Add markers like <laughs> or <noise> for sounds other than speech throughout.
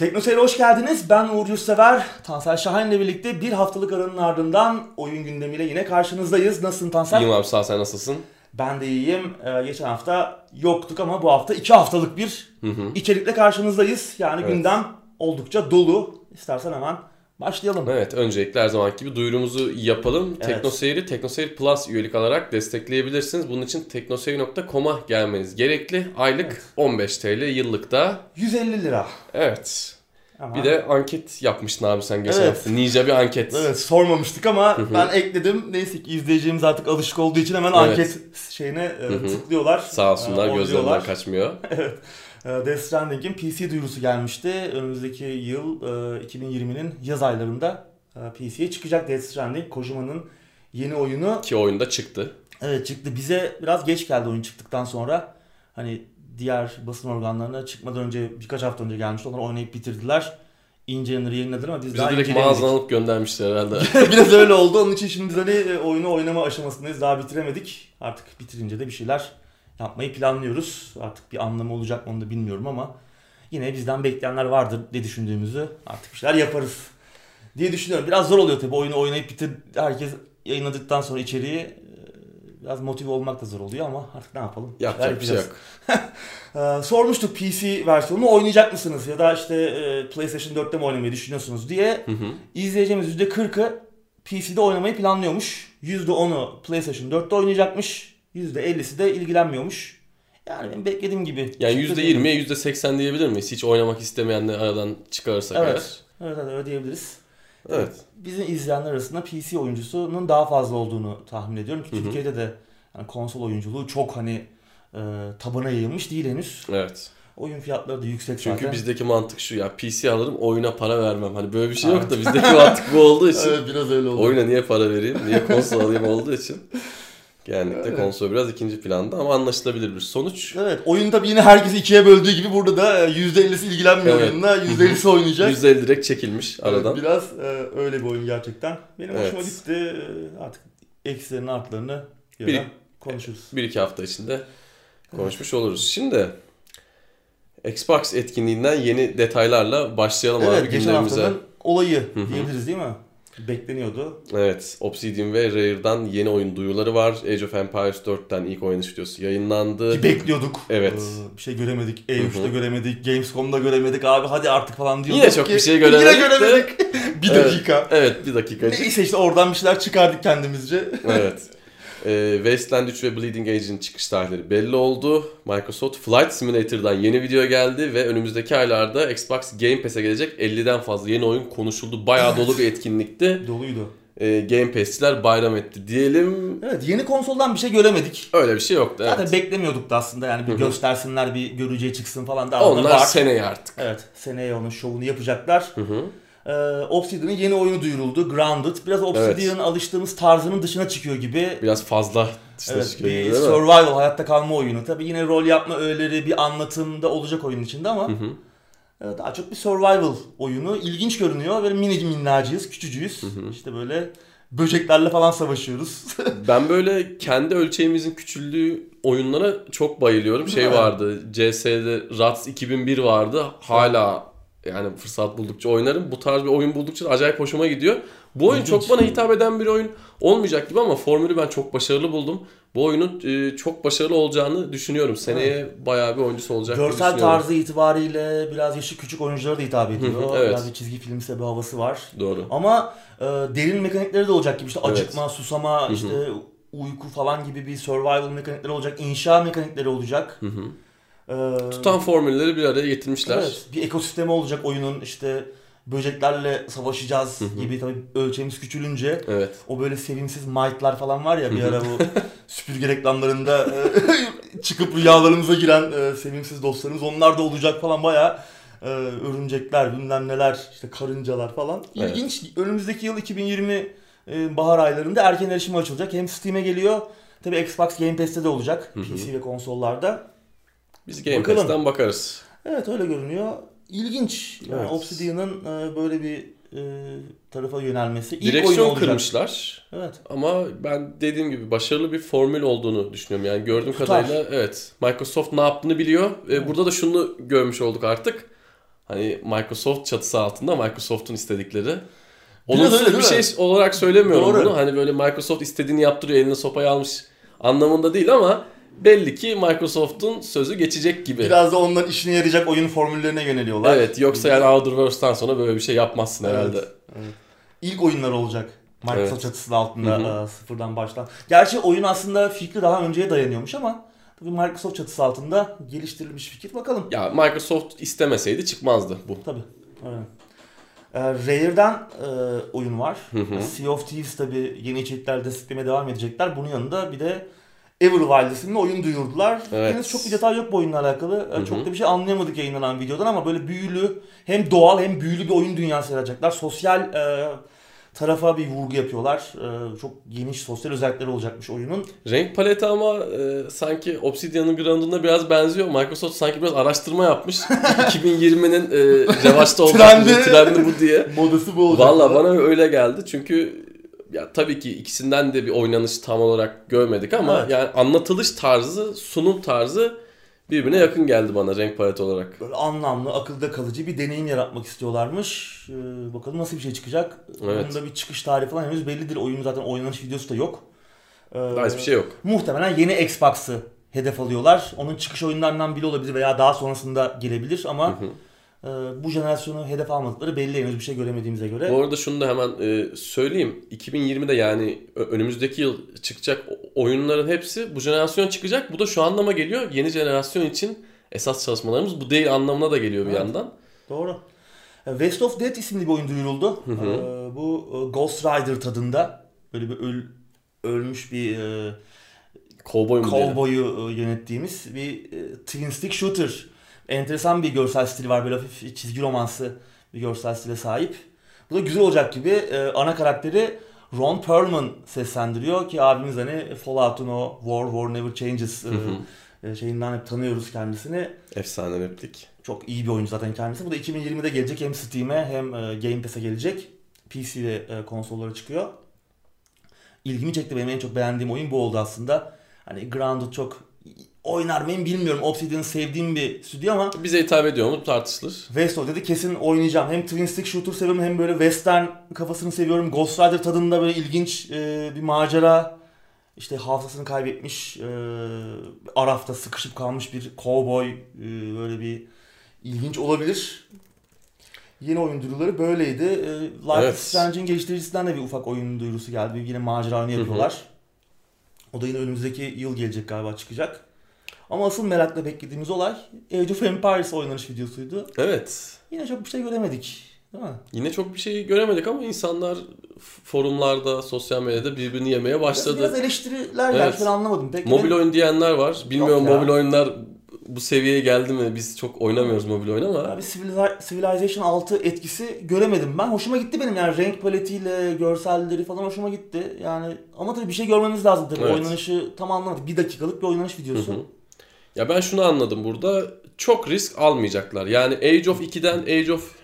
Teknoseyir'e hoş geldiniz. Ben Uğur Yurtsever. Tansel Şahin ile birlikte bir haftalık aranın ardından oyun gündemiyle yine karşınızdayız. Nasılsın Tansel? İyiyim abi sağ ol, sen nasılsın? Ben de iyiyim. Ee, geçen hafta yoktuk ama bu hafta iki haftalık bir içerikle karşınızdayız. Yani Evet. gündem oldukça dolu. İstersen hemen başlayalım. Evet öncelikle her zamanki gibi duyurumuzu yapalım. Evet. Teknoseyir'i Teknoseyir Plus üyelik alarak destekleyebilirsiniz. Bunun için teknoseyir.com'a gelmeniz gerekli. Aylık 15 TL, yıllık da 150 lira. evet. Ama- Bir de anket yapmıştın abi sen geçen Evet. hafta. Ninja bir anket. Evet sormamıştık ama ben ekledim. Neyse ki izleyeceğimiz artık alışık olduğu için hemen Evet. anket şeyine e, tıklıyorlar. Sağ olsunlar E, gözlerinden kaçmıyor. <laughs> Evet. E, Death Stranding'in PC duyurusu gelmişti. Önümüzdeki yıl e, 2020'nin yaz aylarında e, PC'ye çıkacak Death Stranding. Kojima'nın yeni oyunu. Ki oyunda çıktı. Evet çıktı. Bize biraz geç geldi oyun çıktıktan sonra. Hani diğer basın organlarına çıkmadan önce birkaç hafta önce gelmişti. Onlar oynayıp bitirdiler. İncelenir yayınladılar ama biz Bizi daha direkt mağazadan alıp göndermişler herhalde. <laughs> Biraz öyle oldu. Onun için şimdi biz hani e, oyunu oynama aşamasındayız. Daha bitiremedik. Artık bitirince de bir şeyler yapmayı planlıyoruz. Artık bir anlamı olacak mı onu da bilmiyorum ama yine bizden bekleyenler vardır diye düşündüğümüzü artık bir şeyler yaparız diye düşünüyorum. Biraz zor oluyor tabii oyunu oynayıp bitir herkes yayınladıktan sonra içeriği e, biraz motive olmak da zor oluyor ama artık ne yapalım? Yapacak bir şey yok. Ee, <laughs> sormuştuk PC versiyonunu oynayacak mısınız ya da işte e, PlayStation 4'te mi oynamayı düşünüyorsunuz diye. Hı hı. İzleyeceğimiz %40'ı PC'de oynamayı planlıyormuş. %10'u PlayStation 4'te oynayacakmış. %50'si de ilgilenmiyormuş. Yani benim beklediğim gibi. Yani çıktı diyelim. %20'ye %80 diyebilir miyiz? Hiç oynamak istemeyenleri aradan çıkarırsak eğer. Evet. Evet, evet öyle diyebiliriz. Evet. Bizim izleyenler arasında PC oyuncusunun daha fazla olduğunu tahmin ediyorum ki. Türkiye'de de yani konsol oyunculuğu çok hani e, tabana yayılmış değil henüz. Evet. Oyun fiyatları da yüksek Çünkü zaten. bizdeki mantık şu ya PC alırım oyuna para vermem. Hani böyle bir şey yok da bizdeki mantık bu olduğu <laughs> için Evet biraz öyle oldu. oyuna niye para vereyim, niye konsol alayım olduğu için <laughs> genellikle Evet. konsol biraz ikinci planda ama anlaşılabilir bir sonuç. Evet oyun tabii yine herkesi ikiye böldüğü gibi burada da e, %50'si ilgilenmiyor Evet. oyunla %50'si <laughs> oynayacak. %50 direkt çekilmiş aradan. Evet, biraz e, öyle bir oyun gerçekten. Benim Evet. hoşuma gitti. E, artık eksilerini artlarını Bir- konuşuruz. Bir iki hafta içinde konuşmuş oluruz. Şimdi Xbox etkinliğinden yeni detaylarla başlayalım Evet abi geçen gündemimize. haftanın olayı Hı hı. diyebiliriz değil mi? Bekleniyordu. Evet, Obsidian ve Rare'dan yeni oyun duyuruları var. Age of Empires 4'ten ilk oynanış videosu yayınlandı. Ki bekliyorduk. Evet. E, bir şey göremedik. E3'te Hı hı. göremedik. Gamescom'da göremedik. Abi hadi artık falan diyorduk Yine çok ki, bir şey göremedik Yine göremedik. <laughs> bir Evet. dakika. Evet, bir dakikacık. Neyse işte oradan bir şeyler çıkardık kendimizce. evet. <laughs> Ee, Wasteland 3 ve Bleeding Edge'in çıkış tarihleri belli oldu. Microsoft Flight Simulator'dan yeni video geldi ve önümüzdeki aylarda Xbox Game Pass'e gelecek 50'den fazla yeni oyun konuşuldu. Bayağı dolu bir etkinlikti. <laughs> Doluydu. Ee, Game Pass'çiler bayram etti diyelim. Evet yeni konsoldan bir şey göremedik. Öyle bir şey yoktu. Zaten Evet. beklemiyorduk da aslında yani bir göstersinler bir görücüye çıksın falan daha da Onlar var. seneye artık. Evet seneye onun şovunu yapacaklar. Hı hı. Ee, Obsidian'ın yeni oyunu duyuruldu. Grounded. Biraz Obsidian'ın alıştığımız tarzının dışına çıkıyor gibi. Biraz fazla dışına Evet, çıkıyor bir gibi değil mi? survival, hayatta kalma oyunu. Tabii yine rol yapma öğeleri, bir anlatım da olacak oyunun içinde ama Hı hı. e, daha çok bir survival oyunu. İlginç görünüyor. Böyle mini minnacıyız, küçücüğüz. hı. İşte böyle böceklerle falan savaşıyoruz. <laughs> Ben böyle kendi ölçeğimizin küçüldüğü oyunlara çok bayılıyorum. Şey Evet. vardı, CS'de Rats 2001 vardı. Hala yani fırsat buldukça oynarım. Bu tarz bir oyun buldukça da acayip hoşuma gidiyor. Bu oyun İlginç. çok bana hitap eden bir oyun olmayacak gibi ama formülü ben çok başarılı buldum. Bu oyunun e, çok başarılı olacağını düşünüyorum. Seneye bayağı bir oyuncusu olacak Görsel tarzı itibariyle biraz yaşı küçük oyunculara da hitap ediyor. Hı hı, evet. Biraz bir çizgi filmse bir havası var. Doğru. Ama e, derin mekanikleri de olacak gibi işte Evet. acıkma, susama, hı. işte uyku falan gibi bir survival mekanikleri olacak, inşa mekanikleri olacak. Hı hı. Tutan formülleri bir araya getirmişler. evet, bir ekosistemi olacak oyunun işte böceklerle savaşacağız gibi tabii ölçeğimiz küçülünce Evet. o böyle sevimsiz might'lar falan var ya bir ara bu <laughs> süpürge reklamlarında <laughs> çıkıp rüyalarımıza giren e, sevimsiz dostlarımız onlar da olacak falan baya örümcekler bilmem neler işte karıncalar falan. Evet. İlginç. Önümüzdeki yıl 2020 e, bahar aylarında erken erişime açılacak. Hem Steam'e geliyor tabi Xbox Game Pass'te de olacak. PC ve konsollarda. Biz Game Bakalım. Pass'ten bakarız. Evet öyle görünüyor. İlginç. Yani Evet. Obsidian'ın e, böyle bir e, tarafa yönelmesi. İlk Direksiyon olacak. kırmışlar. Evet. Ama ben dediğim gibi başarılı bir formül olduğunu düşünüyorum. Yani gördüğüm Tutar. kadarıyla evet. Microsoft ne yaptığını biliyor. Ve burada da şunu görmüş olduk artık. hani Microsoft çatısı altında Microsoft'un istedikleri. Olumsuz öyle, bir şey olarak söylemiyorum Doğru. bunu. Hani böyle Microsoft istediğini yaptırıyor eline sopayı almış anlamında değil ama belli ki Microsoft'un sözü geçecek gibi. Biraz da onların işine yarayacak oyun formüllerine yöneliyorlar. Evet yoksa yani Outer Worlds'tan sonra böyle bir şey yapmazsın Evet. herhalde. Evet. İlk oyunlar olacak. Microsoft Evet. çatısı altında Hı e, sıfırdan baştan. Gerçi oyun aslında fikri daha önceye dayanıyormuş ama tabii Microsoft çatısı altında geliştirilmiş fikir. Bakalım. Ya Microsoft istemeseydi çıkmazdı bu. Tabii. Evet. E, Rare'den e, oyun var. Hı hı. Sea of Thieves tabii yeni içerikler desteklemeye devam edecekler. Bunun yanında bir de Everwild isimli oyun duyurdular. Evet. Henüz çok bir detay yok bu oyunla alakalı. E, Hı hı. Çok da bir şey anlayamadık yayınlanan videodan ama böyle büyülü hem doğal hem büyülü bir oyun dünyası yaratacaklar. Sosyal e, tarafa bir vurgu yapıyorlar. E, çok geniş sosyal özellikleri olacakmış oyunun. Renk paleti ama e, sanki Obsidian'ın Ground'una biraz benziyor. Microsoft sanki biraz araştırma yapmış. <laughs> 2020'nin e, revaçta olacak Trendi. trendi bu diye. <laughs> Modası bu olacak. Valla bana öyle geldi çünkü ya tabii ki ikisinden de bir oynanış tam olarak görmedik ama Evet. yani anlatılış tarzı, sunum tarzı birbirine yakın geldi bana renk paleti olarak. Böyle anlamlı, akılda kalıcı bir deneyim yaratmak istiyorlarmış. Ee, bakalım nasıl bir şey çıkacak. Evet. Bunun da bir çıkış tarihi falan henüz bellidir. Oyunun zaten oynanış videosu da yok. Ee, Daha hiçbir şey yok. Muhtemelen yeni Xbox'ı hedef alıyorlar. Onun çıkış oyunlarından biri olabilir veya daha sonrasında gelebilir ama Hı hı. E, bu jenerasyonu hedef almadıkları belli henüz bir şey göremediğimize göre. Bu arada şunu da hemen e, söyleyeyim. 2020'de yani önümüzdeki yıl çıkacak oyunların hepsi bu jenerasyon çıkacak. Bu da şu anlama geliyor. Yeni jenerasyon için esas çalışmalarımız bu değil anlamına da geliyor bir Evet. yandan. Doğru. E, West of Dead isimli bir oyun duyuruldu. Hı hı. E, bu e, Ghost Rider tadında böyle bir öl, ölmüş bir e, diyelim? Cowboy'u e, yönettiğimiz bir e, twin stick shooter. Enteresan bir görsel stili var. Böyle hafif çizgi romansı bir görsel stile sahip. Bu da güzel olacak gibi. E, ana karakteri Ron Perlman seslendiriyor ki abimiz hani Fallout'un o War, War Never Changes e, e, şeyinden hep tanıyoruz kendisini. Efsane replik. Çok iyi bir oyuncu zaten kendisi. Bu da 2020'de gelecek hem Steam'e hem e, Game Pass'e gelecek. PC ve e, konsollara çıkıyor. İlgimi çekti. Benim en çok beğendiğim oyun bu oldu aslında. Hani Grounded çok oynar mıyım bilmiyorum. Obsidian'ı sevdiğim bir stüdyo ama Bize hitap ediyor mu tartışılır. West of dedi kesin oynayacağım. Hem twin stick shooter seviyorum hem böyle western kafasını seviyorum. Ghost Rider tadında böyle ilginç e, bir macera. İşte hafızasını kaybetmiş, e, Araf'ta sıkışıp kalmış bir cowboy e, böyle bir ilginç olabilir. Yeni oyun duyuruları böyleydi. E, Life Evet. is Strange'in geliştiricisinden de bir ufak oyun duyurusu geldi. Bir yine macera oyunu Hı hı. yapıyorlar. O da yine önümüzdeki yıl gelecek galiba çıkacak. Ama asıl merakla beklediğimiz olay Age of Empires oynanış videosuydu. Evet. Yine çok bir şey göremedik. Değil mi? Yine çok bir şey göremedik ama insanlar forumlarda, sosyal medyada birbirini yemeye başladı. Biraz, biraz eleştiriler Evet. Ben anlamadım. Peki Mobil oyun diyenler var. Bilmiyorum mobil oyunlar bu seviyeye geldi mi? Biz çok oynamıyoruz mobil oyun ama. Abi Civiliza- Civilization 6 etkisi göremedim ben. Hoşuma gitti benim yani renk paletiyle, görselleri falan hoşuma gitti. Yani ama tabii bir şey görmemiz lazım tabii. Evet. Oynanışı tam anlamadık. Bir dakikalık bir oynanış videosu. Hı hı. Ya ben şunu anladım burada. Çok risk almayacaklar. Yani Age of 2'den Age of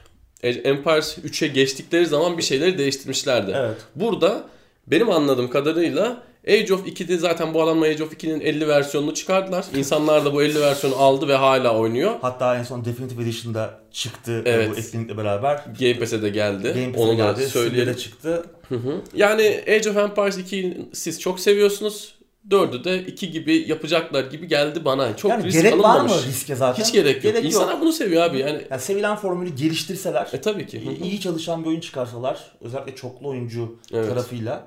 Empires 3'e geçtikleri zaman bir şeyleri değiştirmişlerdi. Evet. Burada benim anladığım kadarıyla Age of 2'de zaten bu adamlar Age of 2'nin 50 versiyonunu çıkardılar. İnsanlar da bu 50 versiyonu aldı ve hala oynuyor. Hatta en son Definitive Edition'da çıktı Evet. bu etkinlikle beraber. Game Pass'e de geldi. Game Pass'e Onu da geldi. Steam'de söyleyelim. de çıktı. Hı hı. Yani Age of Empires 2'yi siz çok seviyorsunuz. 4'ü de 2 gibi yapacaklar gibi geldi bana. Çok yani risk gerek var mı riske zaten? Hiç gerek yok. Gerek İnsanlar bunu seviyor abi yani. Yani sevilen formülü geliştirseler, E tabii ki. İyi çalışan bir oyun çıkarsalar, özellikle çoklu oyuncu Evet. tarafıyla.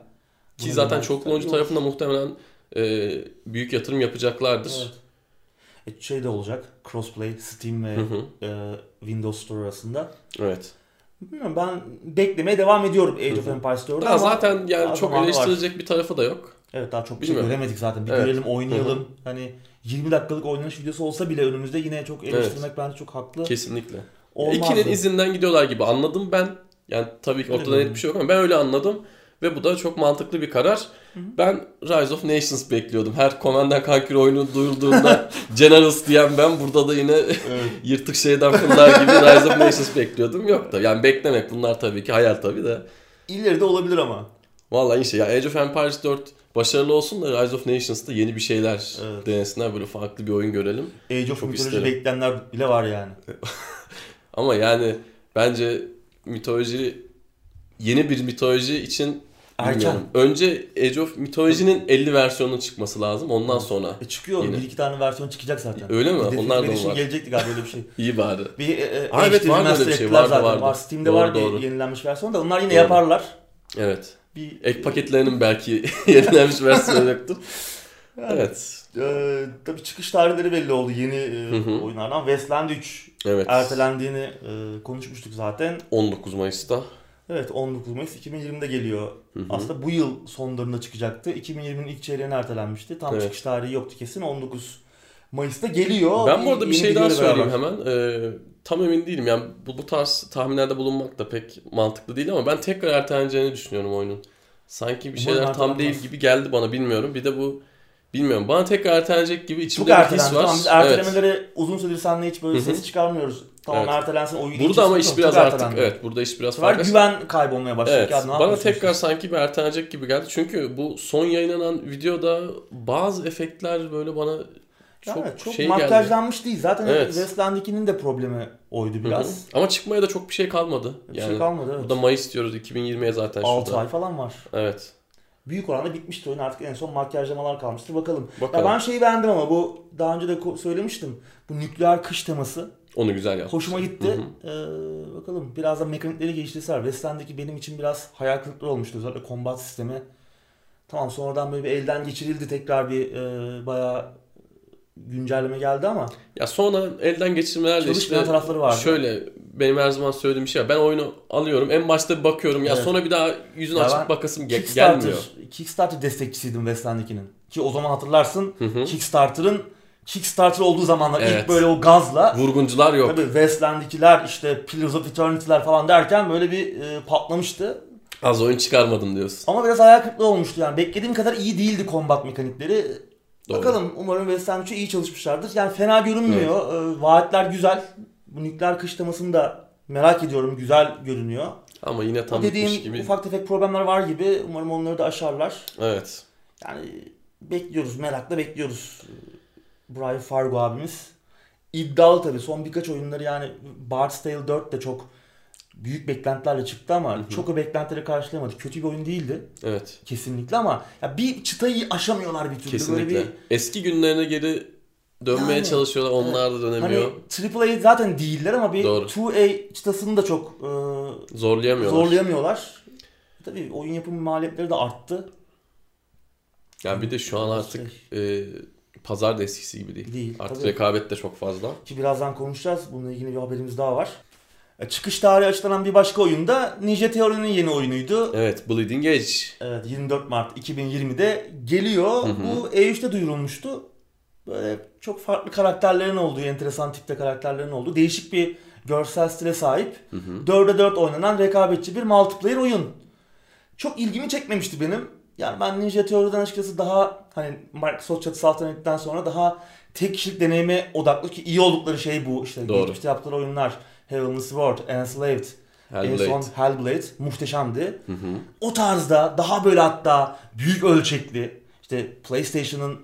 Ki zaten çoklu oyuncu tarafında muhtemelen e, büyük yatırım yapacaklardır. Evet. E, şey de olacak. Crossplay Steam ve Hı hı. e, Windows Store arasında. Evet. Bilmiyorum ben beklemeye devam ediyorum Age of Hı hı. Empires 4'ü Daha ama zaten yani çok zamanı var. eleştirilecek bir tarafı da yok. Evet daha çok bir şey Bilmiyorum. göremedik zaten. Bir Evet. görelim oynayalım. Hani 20 dakikalık oynanış videosu olsa bile önümüzde yine çok eleştirmek bence çok haklı. Kesinlikle. Olmazdı. İkinin izinden gidiyorlar gibi anladım ben. Yani tabii ki ortada net bir şey yok ama ben öyle anladım. Ve bu da çok mantıklı bir karar. Ben Rise of Nations bekliyordum. Her Command and Conquer oyunu duyulduğunda <laughs> Generals diyen ben burada da yine <laughs> yırtık şeyden fırlar gibi Rise of Nations bekliyordum. Yok da yani beklemek bunlar tabii ki hayal tabii de. İleride olabilir ama. Vallahi işte ya Age of Empires 4 başarılı olsun da Rise of Nations'ta yeni bir şeyler Evet. denesinler böyle farklı bir oyun görelim. Age of Mythology isterim. bekleyenler bile var yani. <laughs> Ama yani bence mitoloji yeni bir mitoloji için Erken. Önce Age of Mythology'nin 50 versiyonunun çıkması lazım. Ondan sonra E çıkıyor Yine. bir iki tane versiyon çıkacak zaten. Öyle mi? De Onlar da var. gelecekti galiba öyle bir şey. <laughs> iyi bari. Bir e, e, evet, vardı öyle bir şey. Vardı, vardı. Var. Steam'de Doğru, var doğru. yenilenmiş versiyon da onlar yine Doğru. yaparlar. Evet. Bir Ek paketlerinin belki <laughs> yenilenmiş versiyonu yoktur. Evet. e, tabii çıkış tarihleri belli oldu yeni e, Hı hı. oyunlardan. Westland 3 Evet. ertelendiğini e, konuşmuştuk zaten. 19 Mayıs'ta. Evet 19 Mayıs 2020'de geliyor. Hı hı. Aslında bu yıl sonlarında çıkacaktı. 2020'nin ilk çeyreğine ertelenmişti. Tam Evet. çıkış tarihi yoktu kesin. 19 Mayıs'ta geliyor. Ben bu arada bir şey daha söyleyeyim beraber. hemen. Ee, tam emin değilim. Yani bu, bu tarz tahminlerde bulunmak da pek mantıklı değil ama ben tekrar erteleneceğini düşünüyorum oyunun. Sanki bir Umarım şeyler tam ertelenmez. değil gibi geldi bana bilmiyorum. Bir de bu bilmiyorum. Bana tekrar ertelenecek gibi Çok içimde bir his ertelendi. var. Tamam biz Evet. ertelemeleri uzun süredir seninle hiç böyle Hı hı. ses çıkarmıyoruz. Tamam Evet. ertelensin oyun Burada ama iş biraz artık evet burada iş biraz farklı. güven kaybolmaya başladı. Evet. Ya, Bana tekrar sanki bir ertelenecek gibi geldi. Çünkü bu son yayınlanan videoda bazı efektler böyle bana çok, Yani çok şey geldi. makyajlanmış değil. Zaten Evet. Westland 2'nin de problemi oydu Hı hı. biraz. Ama çıkmaya da çok bir şey kalmadı. Bir Yani şey kalmadı evet. burada Mayıs diyoruz 2020'ye zaten 6 şurada. ay falan var. Evet. Büyük oranda bitmişti oyun artık en son makyajlamalar kalmıştır bakalım. Bakalım. Ya ben şeyi beğendim ama bu daha önce de söylemiştim. Bu nükleer kış teması Onu güzel yaptı. hoşuma gitti. Hı Ee, bakalım biraz da mekanikleri geliştirseler. Westland'deki benim için biraz hayal kırıklığı olmuştu özellikle kombat sistemi. Tamam sonradan böyle bir elden geçirildi tekrar bir e, bayağı güncelleme geldi ama Ya sonra elden geçirmelerle işte tarafları vardı. şöyle benim her zaman söylediğim bir şey var. Ben oyunu alıyorum. En başta bir bakıyorum. Ya Evet. sonra bir daha yüzünü Ya açıp bakasım ge- Kickstarter, gelmiyor. Kickstarter destekçisiydim Westland 2'nin. Ki o zaman hatırlarsın Hı hı. Kickstarter'ın Kickstarter olduğu zamanlar Evet. ilk böyle o gazla Vurguncular yok. Tabii Westland 2'ler işte Pillars of Eternity'ler falan derken böyle bir e, patlamıştı. Az oyun çıkarmadım diyorsun. Ama biraz hayal kırıklığı olmuştu yani. Beklediğim kadar iyi değildi kombat mekanikleri. Doğru. Bakalım umarım Westland 3'e iyi çalışmışlardır. Yani fena görünmüyor. Ee, vaatler güzel. Bu nükleer kış temasını da merak ediyorum. Güzel görünüyor. Ama yine tam dediğim gibi. ufak tefek problemler var gibi. Umarım onları da aşarlar. Evet. Yani bekliyoruz, merakla bekliyoruz. Brian Fargo abimiz. İddialı tabii. Son birkaç oyunları yani Bard's Tale 4 de çok büyük beklentilerle çıktı ama Hı hı. çok o beklentileri karşılayamadı. Kötü bir oyun değildi Evet. kesinlikle ama ya bir çıtayı aşamıyorlar bir türlü. Kesinlikle. Böyle bir Eski günlerine geri dönmeye Yani, çalışıyorlar. Onlar da dönemiyor. hani AAA zaten değiller ama bir Doğru. 2A çıtasını da çok e, Zorlayamıyorlar. zorlayamıyorlar. Tabii oyun yapım maliyetleri de arttı. Ya bir de şu an artık e, pazar da eskisi gibi değil. Değil, Artık tabii. rekabet de çok fazla. Ki birazdan konuşacağız. Bununla ilgili bir haberimiz daha var. E, Çıkış tarihi açıklanan bir başka oyunda Ninja Theory'nin yeni oyunuydu. Evet, Bleeding Edge. Evet 24 Mart 2020'de geliyor. Hı hı. Bu E3'te duyurulmuştu. Böyle çok farklı karakterlerin olduğu, enteresan tipte karakterlerin olduğu değişik bir görsel stile sahip. Hı hı. 4'e 4 oynanan rekabetçi bir multiplayer oyun. Çok ilgimi çekmemişti benim. Yani ben Ninja Theory'den açıkçası daha hani Microsoft çatısı altına indikten sonra daha tek kişilik deneyime odaklı ki iyi oldukları şey bu. İşte Doğru. geçmişte yaptıkları oyunlar Heavenly Sword, Enslaved, en Hellblade. son Hellblade muhteşemdi. Hı hı. O tarzda daha böyle hatta büyük ölçekli işte PlayStation'ın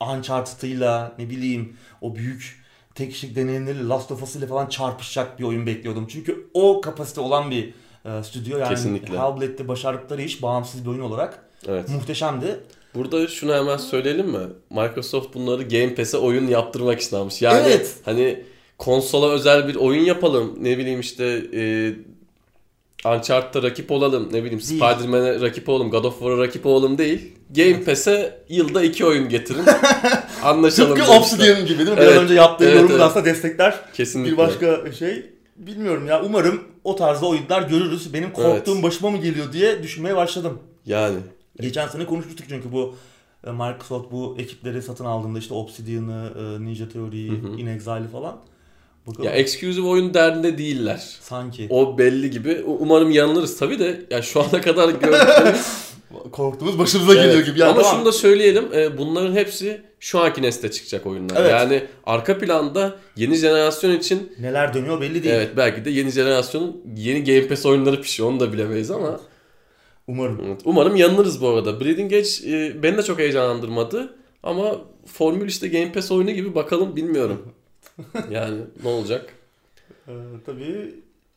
Uncharted'ıyla ne bileyim o büyük tek kişilik deneyimleri Last of Us ile falan çarpışacak bir oyun bekliyordum. Çünkü o kapasite olan bir e, stüdyo yani Kesinlikle. Hellblade'de başardıkları iş bağımsız bir oyun olarak Evet. muhteşemdi. Burada şunu hemen söyleyelim mi? Microsoft bunları Game Pass'e oyun yaptırmak istemiş. Yani Evet. hani konsola özel bir oyun yapalım. Ne bileyim işte e, Uncharted'da rakip olalım. Ne bileyim. Spider-Man'e rakip olalım. God of War'a rakip olalım değil. Game Pass'e yılda iki oyun getirin. <laughs> Anlaşalım. Tıpkı. Obsidian gibi değil mi? Evet. Biraz önce yaptığı Evet, yorumu evet. aslında destekler. Kesinlikle. Bir başka şey bilmiyorum ya. Umarım o tarzda oyunlar görürüz. Benim korktuğum Evet. başıma mı geliyor diye düşünmeye başladım. Yani. Geçen sene konuşmuştuk çünkü bu e, Microsoft bu ekipleri satın aldığında işte Obsidian'ı, e, Ninja Theory'yi. In Exile'ı falan. Bakalım. Ya exclusive oyun derdinde değiller. Sanki. O belli gibi. Umarım yanılırız tabii de. Ya şu ana kadar gördüğümüz <laughs> Korktuğumuz başımıza geliyor Evet. gibi. Yani Ama tamam. şunu da söyleyelim. e, Bunların hepsi şu anki nesle çıkacak oyunlar. Evet. Yani arka planda yeni jenerasyon için Neler dönüyor belli değil. evet belki de yeni jenerasyonun yeni Game Pass oyunları pişiyor. Onu da bilemeyiz ama. Umarım. Evet, Umarım yanılırız bu arada. Bleeding Edge e, beni de çok heyecanlandırmadı. Ama formül işte Game Pass oyunu gibi bakalım bilmiyorum. <laughs> <laughs> Yani ne olacak? Ee, tabii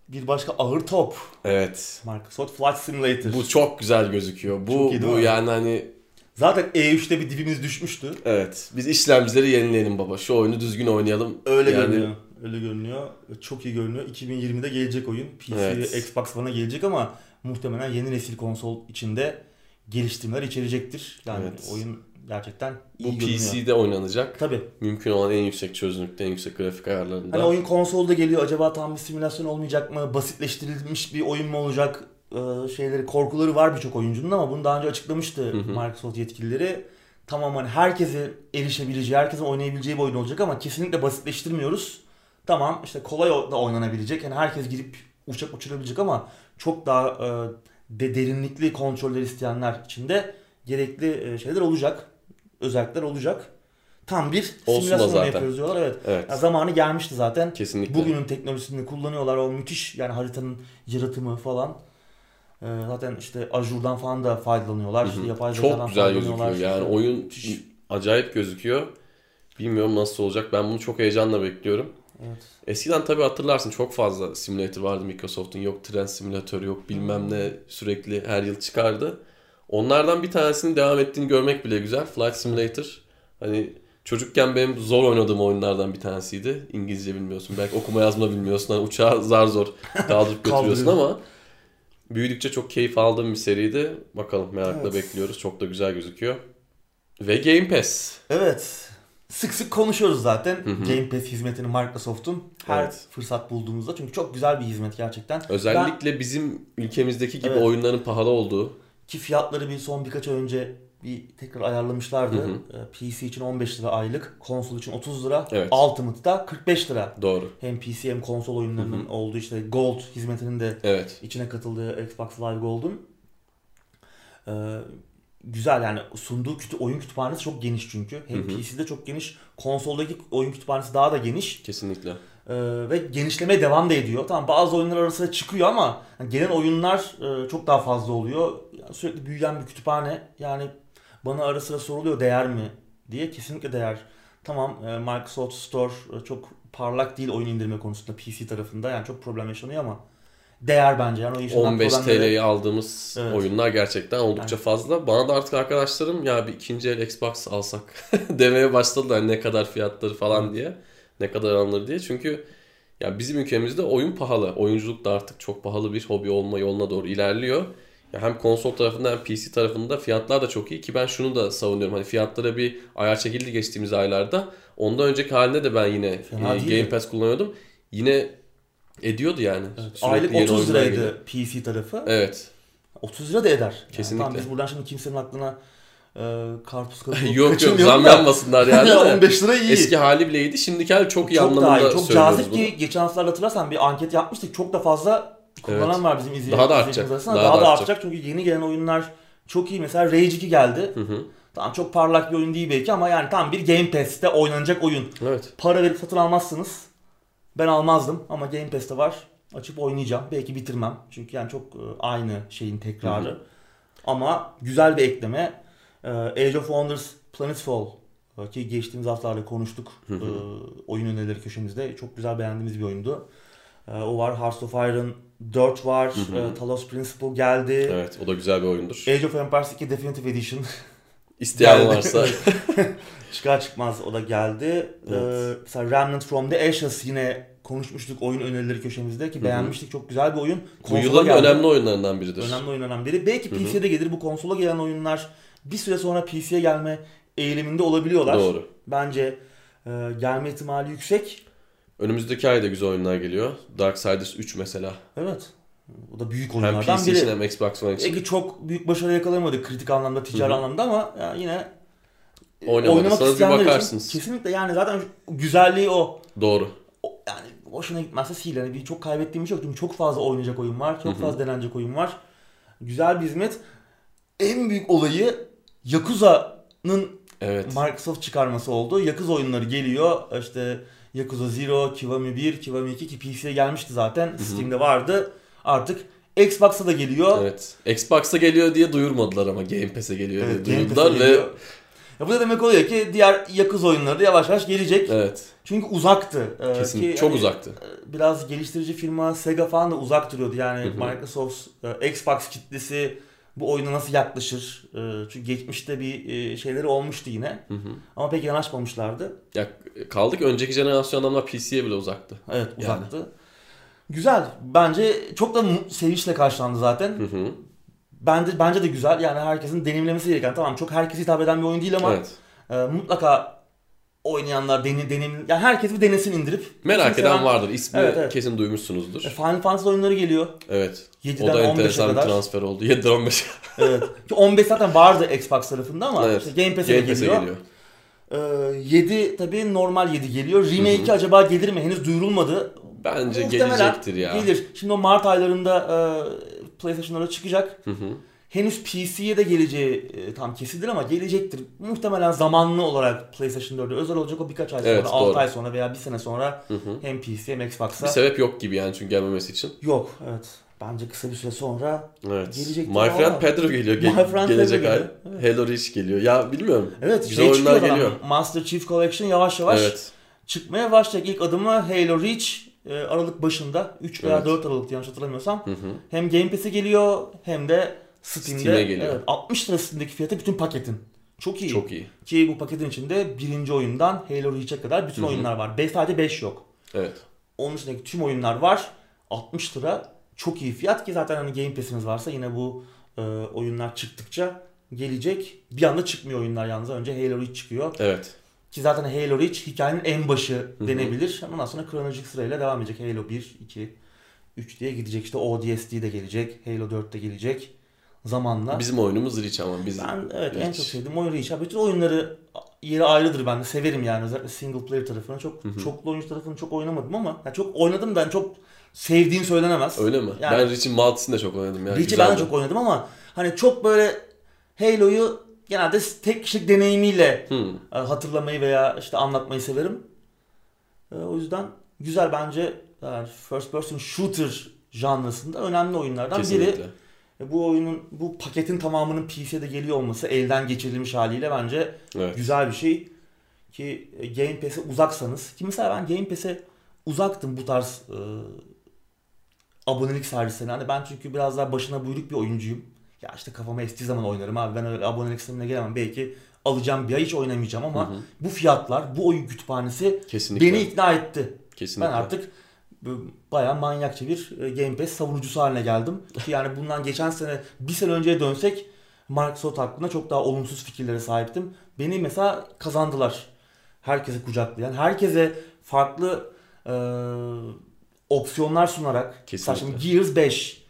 bir başka ağır top. Evet. Microsoft Flight Simulator. Bu çok güzel gözüküyor. Bu bu yani hani Zaten E3'te bir dibimiz düşmüştü. evet. Biz işlemcileri yenileyelim baba. Şu oyunu düzgün oynayalım. Öyle Yani- görünüyor. Öyle görünüyor. Çok iyi görünüyor. 2020'de gelecek oyun. PC Evet. ve Xbox One'a gelecek ama muhtemelen yeni nesil konsol içinde geliştirmeler içerecektir. Yani Evet. oyun gerçekten iyi Bu görünüyor. PC'de oynanacak. Tabii. Mümkün olan en yüksek çözünürlükte, en yüksek grafik ayarlarında. Hani oyun konsolda geliyor. Acaba tam bir simülasyon olmayacak mı? Basitleştirilmiş bir oyun mu olacak? Ee, şeyleri, korkuları var birçok oyuncunun ama bunu daha önce açıklamıştı hı. Microsoft yetkilileri. Tamam hani herkese erişebileceği, herkesin oynayabileceği bir oyun olacak ama kesinlikle basitleştirmiyoruz. Tamam işte kolay da oynanabilecek. Yani herkes gidip uçak uçurabilecek ama çok daha e, de derinlikli kontroller isteyenler için de gerekli e, şeyler olacak. Özellikler olacak. Tam bir Olsun simülasyon zaten. yapıyoruz diyorlar. Evet. Evet. Ya zamanı gelmişti zaten. Kesinlikle. Bugünün teknolojisini kullanıyorlar. O müthiş yani haritanın yaratımı falan. Ee, zaten işte Azure'dan falan da faydalanıyorlar. Hı İşte yapay zekadan Çok güzel gözüküyor. Yani oyun Müthiş. acayip gözüküyor. Bilmiyorum nasıl olacak. Ben bunu çok heyecanla bekliyorum. Evet. Eskiden tabii hatırlarsın çok fazla simülatör vardı Microsoft'un. Yok tren simülatörü yok bilmem ne sürekli her yıl çıkardı. Onlardan bir tanesinin devam ettiğini görmek bile güzel. Flight Simulator. Hani çocukken benim zor oynadığım oyunlardan bir tanesiydi. İngilizce bilmiyorsun. Belki okuma yazma bilmiyorsun. Hani uçağı zar zor kaldırıp götürüyorsun ama büyüdükçe çok keyif aldığım bir seriydi. Bakalım merakla Evet. bekliyoruz. Çok da güzel gözüküyor. Ve Game Pass. Evet. Sık sık konuşuyoruz zaten Hı hı. Game Pass hizmetini Microsoft'un her Evet. fırsat bulduğumuzda. Çünkü çok güzel bir hizmet gerçekten. Özellikle bizim ülkemizdeki gibi Evet. oyunların pahalı olduğu. Ki fiyatları bir son birkaç ay önce bir tekrar ayarlamışlardı. Hı hı. Ee, PC için 15 lira aylık, konsol için 30 lira, Evet. Ultimate'da 45 lira. Doğru. Hem PC hem konsol oyunlarının olduğu işte Gold hizmetinin de Evet. içine katıldığı Xbox Live Gold'un ee, güzel yani sunduğu kütü oyun kütüphanesi çok geniş çünkü. Hem Hı hı. PC'de çok geniş, konsoldaki oyun kütüphanesi daha da geniş Kesinlikle. Ee, ve genişlemeye devam da ediyor. Tamam bazı oyunlar arasında çıkıyor ama hani gelen oyunlar e, çok daha fazla oluyor. Yani sürekli büyüyen bir kütüphane. Yani bana ara sıra soruluyor değer mi diye kesinlikle değer. Tamam e, Microsoft Store e, çok parlak değil oyun indirme konusunda PC tarafında yani çok problem yaşanıyor ama değer bence. Yani o yaşanan 15 problemleri- TL'ye aldığımız Evet. oyunlar gerçekten oldukça fazla. Bana da artık arkadaşlarım ya bir ikinci el Xbox alsak <laughs> demeye başladılar ne kadar fiyatları falan diye. Ne kadar alınır diye. Çünkü ya bizim ülkemizde oyun pahalı. Oyunculuk da artık çok pahalı bir hobi olma yoluna doğru ilerliyor. Ya hem konsol tarafında hem PC tarafında fiyatlar da çok iyi ki ben şunu da savunuyorum. Hani fiyatlara bir ayar çekildi geçtiğimiz aylarda. Ondan önceki halinde de ben yine Fena e. Game Pass kullanıyordum. Yine ediyordu yani. Sürekli Aylık yeni 30 oyunlar geliyor. liraydı PC tarafı. Evet. 30 lira da eder. Yani Kesinlikle. tamam biz buradan şimdi kimsenin aklına e, karpuz <laughs> kabuğu yok yok zam <laughs> yapmasınlar yani. de. 15 lira iyi. Eski hali bile iyiydi. Şimdiki hali çok iyi çok anlamında daha iyi. Çok cazip bunu. ki geçen haftalarda hatırlarsan bir anket yapmıştık. Çok da fazla kullanan Evet. var bizim izleyen Daha da izleyicilerimiz artacak. arasında. Daha Daha, da artacak. Çünkü yeni gelen oyunlar çok iyi. Mesela Rage 2 geldi. Hı hı. Tamam çok parlak bir oyun değil belki ama yani tam bir Game Pass'te oynanacak oyun. Evet. Para verip satın almazsınız. Ben almazdım ama Game Pass'te var. Açıp oynayacağım. Belki bitirmem. Çünkü yani çok e, aynı şeyin tekrarı. Hı hı. Ama güzel bir ekleme. E, Age of Wonders Planetfall e, ki geçtiğimiz haftalarda konuştuk e, oyun önerileri köşemizde. Çok güzel beğendiğimiz bir oyundu. E, o var. Hearts of Iron 4 var. E, Talos Principle geldi. Evet o da güzel bir oyundur. Age of Empires 2 Definitive Edition <laughs> İsteyen varsa. <laughs> çıkar çıkmaz o da geldi. Evet. Ee, mesela Remnant from the Ashes yine konuşmuştuk oyun önerileri köşemizde ki beğenmiştik. Çok güzel bir oyun. Bu Konsola yılın geldi. önemli oyunlarından biridir. önemli oynanan biri. Belki Hı hı. PC'ye de gelir. Bu konsola gelen oyunlar bir süre sonra PC'ye gelme eğiliminde olabiliyorlar. Doğru. Bence e, gelme ihtimali yüksek. Önümüzdeki ay da güzel oyunlar geliyor. Darksiders 3 mesela. Evet. O da büyük Hem oyunlardan PC biri. için hem Xbox One için. Belki çok büyük başarı yakalayamadık kritik anlamda, ticari Hı hı. anlamda ama ya yine bir isteyenler için bakarsınız. Kesinlikle yani zaten güzelliği o. Doğru. O- yani hoşuna gitmezse sil. Yani bir çok kaybettiğim bir şey yok. Çünkü çok fazla oynayacak oyun var. Çok Hı hı. fazla denenecek oyun var. Güzel bir hizmet. En büyük olayı Yakuza'nın Evet. Microsoft çıkarması oldu. Yakuza oyunları geliyor. İşte Yakuza Zero, Kiwami 1, Kiwami 2 ki PC'ye gelmişti zaten. Steam'de vardı. Artık Xbox'a da geliyor. Evet. Xbox'a geliyor diye duyurmadılar ama Game Pass'e geliyor Evet, diye duyurdular ve geliyor. Ya bu da demek oluyor ki diğer yakız oyunları da yavaş yavaş gelecek. Evet. Çünkü uzaktı. Ee, Kesin. ki Çok hani, uzaktı. e, Biraz geliştirici firma Sega falan da uzak duruyordu. Yani Hı hı. Microsoft, e, Xbox kitlesi bu oyuna nasıl yaklaşır? E, Çünkü geçmişte bir e, şeyleri olmuştu yine. Hı hı. Ama pek yanaşmamışlardı. Ya kaldık önceki jenerasyon adamlar PC'ye bile uzaktı. Evet uzaktı. Güzel. Bence çok da sevinçle karşılandı zaten. Hı hı. Bence, bence de güzel. Yani herkesin deneyimlemesi gereken. Tamam çok herkese hitap eden bir oyun değil ama Evet. e, mutlaka oynayanlar deni, deneyim, yani herkes bir denesin indirip. Merak eden ben- vardır. İsmi Evet, evet. kesin duymuşsunuzdur. E, Final Fantasy oyunları geliyor. Evet. 7'den O da 15'e enteresan bir kadar. transfer oldu. <laughs> 7'den 15'e. Evet. Ki 15 zaten vardı Xbox tarafında ama Evet. işte Game Pass'e Game de Pass'e geliyor. geliyor. Ee, 7 tabii normal 7 geliyor. Remake'i acaba gelir mi? Henüz duyurulmadı. Bence Muhtemelen gelecektir ya. Gelir. Şimdi o Mart aylarında e, PlayStation'lara çıkacak. Hı hı. Henüz PC'ye de geleceği e, tam kesildir ama gelecektir. Muhtemelen zamanlı olarak PlayStation 4'e özel olacak o birkaç ay sonra, Evet, 6 doğru. ay sonra veya bir sene sonra Hı hı. hem PC hem Xbox'a. Bir sebep yok gibi yani çünkü gelmemesi için. Yok evet. Bence kısa bir süre sonra Evet. Gelecektir My ama- Friend Pedro geliyor. ge- My Friend gelecek Pedro ay. evet. Hello Reach geliyor. Ya bilmiyorum. Evet Güzel şey oyunlar geliyor. Master Chief Collection yavaş yavaş Evet. çıkmaya başlayacak. İlk adımı Halo Reach e, Aralık başında 3 veya Evet. 4 Aralık yanlış hatırlamıyorsam. Hı hı. Hem Game Pass'e geliyor hem de Steam'de. Steam'e geliyor. Evet, 60 lira Steam'deki fiyatı bütün paketin. Çok iyi. Çok iyi. Ki bu paketin içinde birinci oyundan Halo Reach'e kadar bütün Hı hı. oyunlar var. 5 sadece 5 yok. Evet. Onun dışındaki tüm oyunlar var. 60 lira çok iyi fiyat ki zaten hani Game Pass'iniz varsa yine bu e, oyunlar çıktıkça gelecek. Bir anda çıkmıyor oyunlar yalnız. Önce Halo Reach çıkıyor. Evet. Ki zaten Halo Reach hikayenin en başı hı. denebilir. Ondan sonra kronolojik sırayla devam edecek. Halo 1, 2, 3 diye gidecek. İşte ODST de gelecek. Halo 4 de gelecek. Zamanla. Bizim oyunumuz Reach ama biz ben evet en Reach. çok sevdiğim oyun Reach. Bütün oyunları yeri ayrıdır ben de. Severim yani. Özellikle single player tarafını. Çok Hı hı. çoklu oyuncu tarafını çok oynamadım ama ya çok oynadım ben çok sevdiğim söylenemez. Öyle mi? Yani- ben Reach'in multisini de çok oynadım. Yani Reach'i ben de çok oynadım ama hani çok böyle Halo'yu genelde tek kişilik deneyimiyle e, hatırlamayı veya işte anlatmayı severim. E, O yüzden güzel bence yani first person shooter janrasında önemli oyunlardan biri. Bu oyunun bu paketin tamamının PC'de geliyor olması elden geçirilmiş haliyle bence Evet. güzel bir şey. Ki e, Game Pass'e uzaksanız ki mesela ben Game Pass'e uzaktım bu tarz e, abonelik servislerine. Hani ben çünkü biraz daha başına buyruk bir oyuncuyum. Ya işte kafama estiği zaman oynarım abi ben öyle abonelik sistemine gelemem. Belki alacağım bir ay hiç oynamayacağım ama Hı hı. bu fiyatlar, bu oyun kütüphanesi Kesinlikle. beni ikna etti. Kesinlikle. Ben artık bu bayağı manyakça bir e, Game Pass savunucusu haline geldim. Ki yani bundan geçen sene, bir sene önceye dönsek Microsoft hakkında çok daha olumsuz fikirlere sahiptim. Beni mesela kazandılar. Herkese kucaklayan, herkese farklı e, opsiyonlar sunarak. Kesinlikle. şimdi Gears 5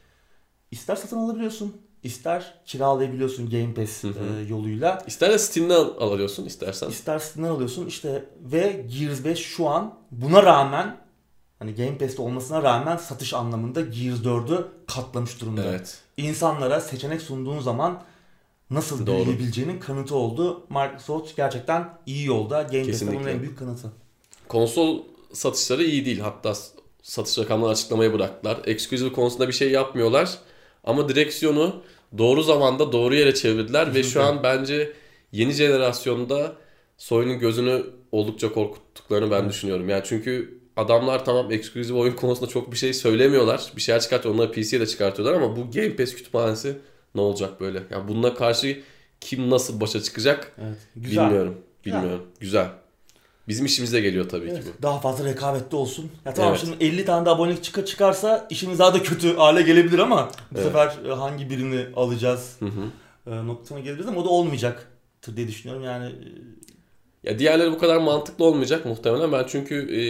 ister satın alabiliyorsun, ister kiralayabiliyorsun Game Pass Hı hı. e, yoluyla. İster de Steam'den al- alıyorsun istersen. İster Steam'den alıyorsun işte ve Gears 5 şu an buna rağmen hani Game Pass'te olmasına rağmen satış anlamında Gears 4'ü katlamış durumda. Evet. İnsanlara seçenek sunduğun zaman nasıl Doğru. büyüyebileceğinin kanıtı oldu. Microsoft gerçekten iyi yolda. Game Pass'te bunun en büyük kanıtı. Konsol satışları iyi değil. Hatta satış rakamları açıklamayı bıraktılar. Exclusive konusunda bir şey yapmıyorlar. Ama direksiyonu doğru zamanda doğru yere çevirdiler ve şu an bence yeni jenerasyonda Sony'nin gözünü oldukça korkuttuklarını ben düşünüyorum. Yani çünkü adamlar tamam exclusive oyun konusunda çok bir şey söylemiyorlar. Bir şeyler çıkartıyor. Onları PC'ye de çıkartıyorlar ama bu Game Pass kütüphanesi ne olacak böyle? Yani bununla karşı kim nasıl başa çıkacak Evet. Güzel. bilmiyorum. Güzel. Bilmiyorum. Güzel. Bizim işimize geliyor tabii Evet, ki bu. daha fazla rekabette olsun. Ya tamam Evet. şimdi 50 tane de abonelik çıka çıkarsa işimiz daha da kötü hale gelebilir ama bu Evet. sefer e, hangi birini alacağız Hı hı. e, noktasına gelebiliriz ama o da olmayacaktır diye düşünüyorum. Yani e, Ya diğerleri bu kadar mantıklı olmayacak muhtemelen. Ben çünkü e,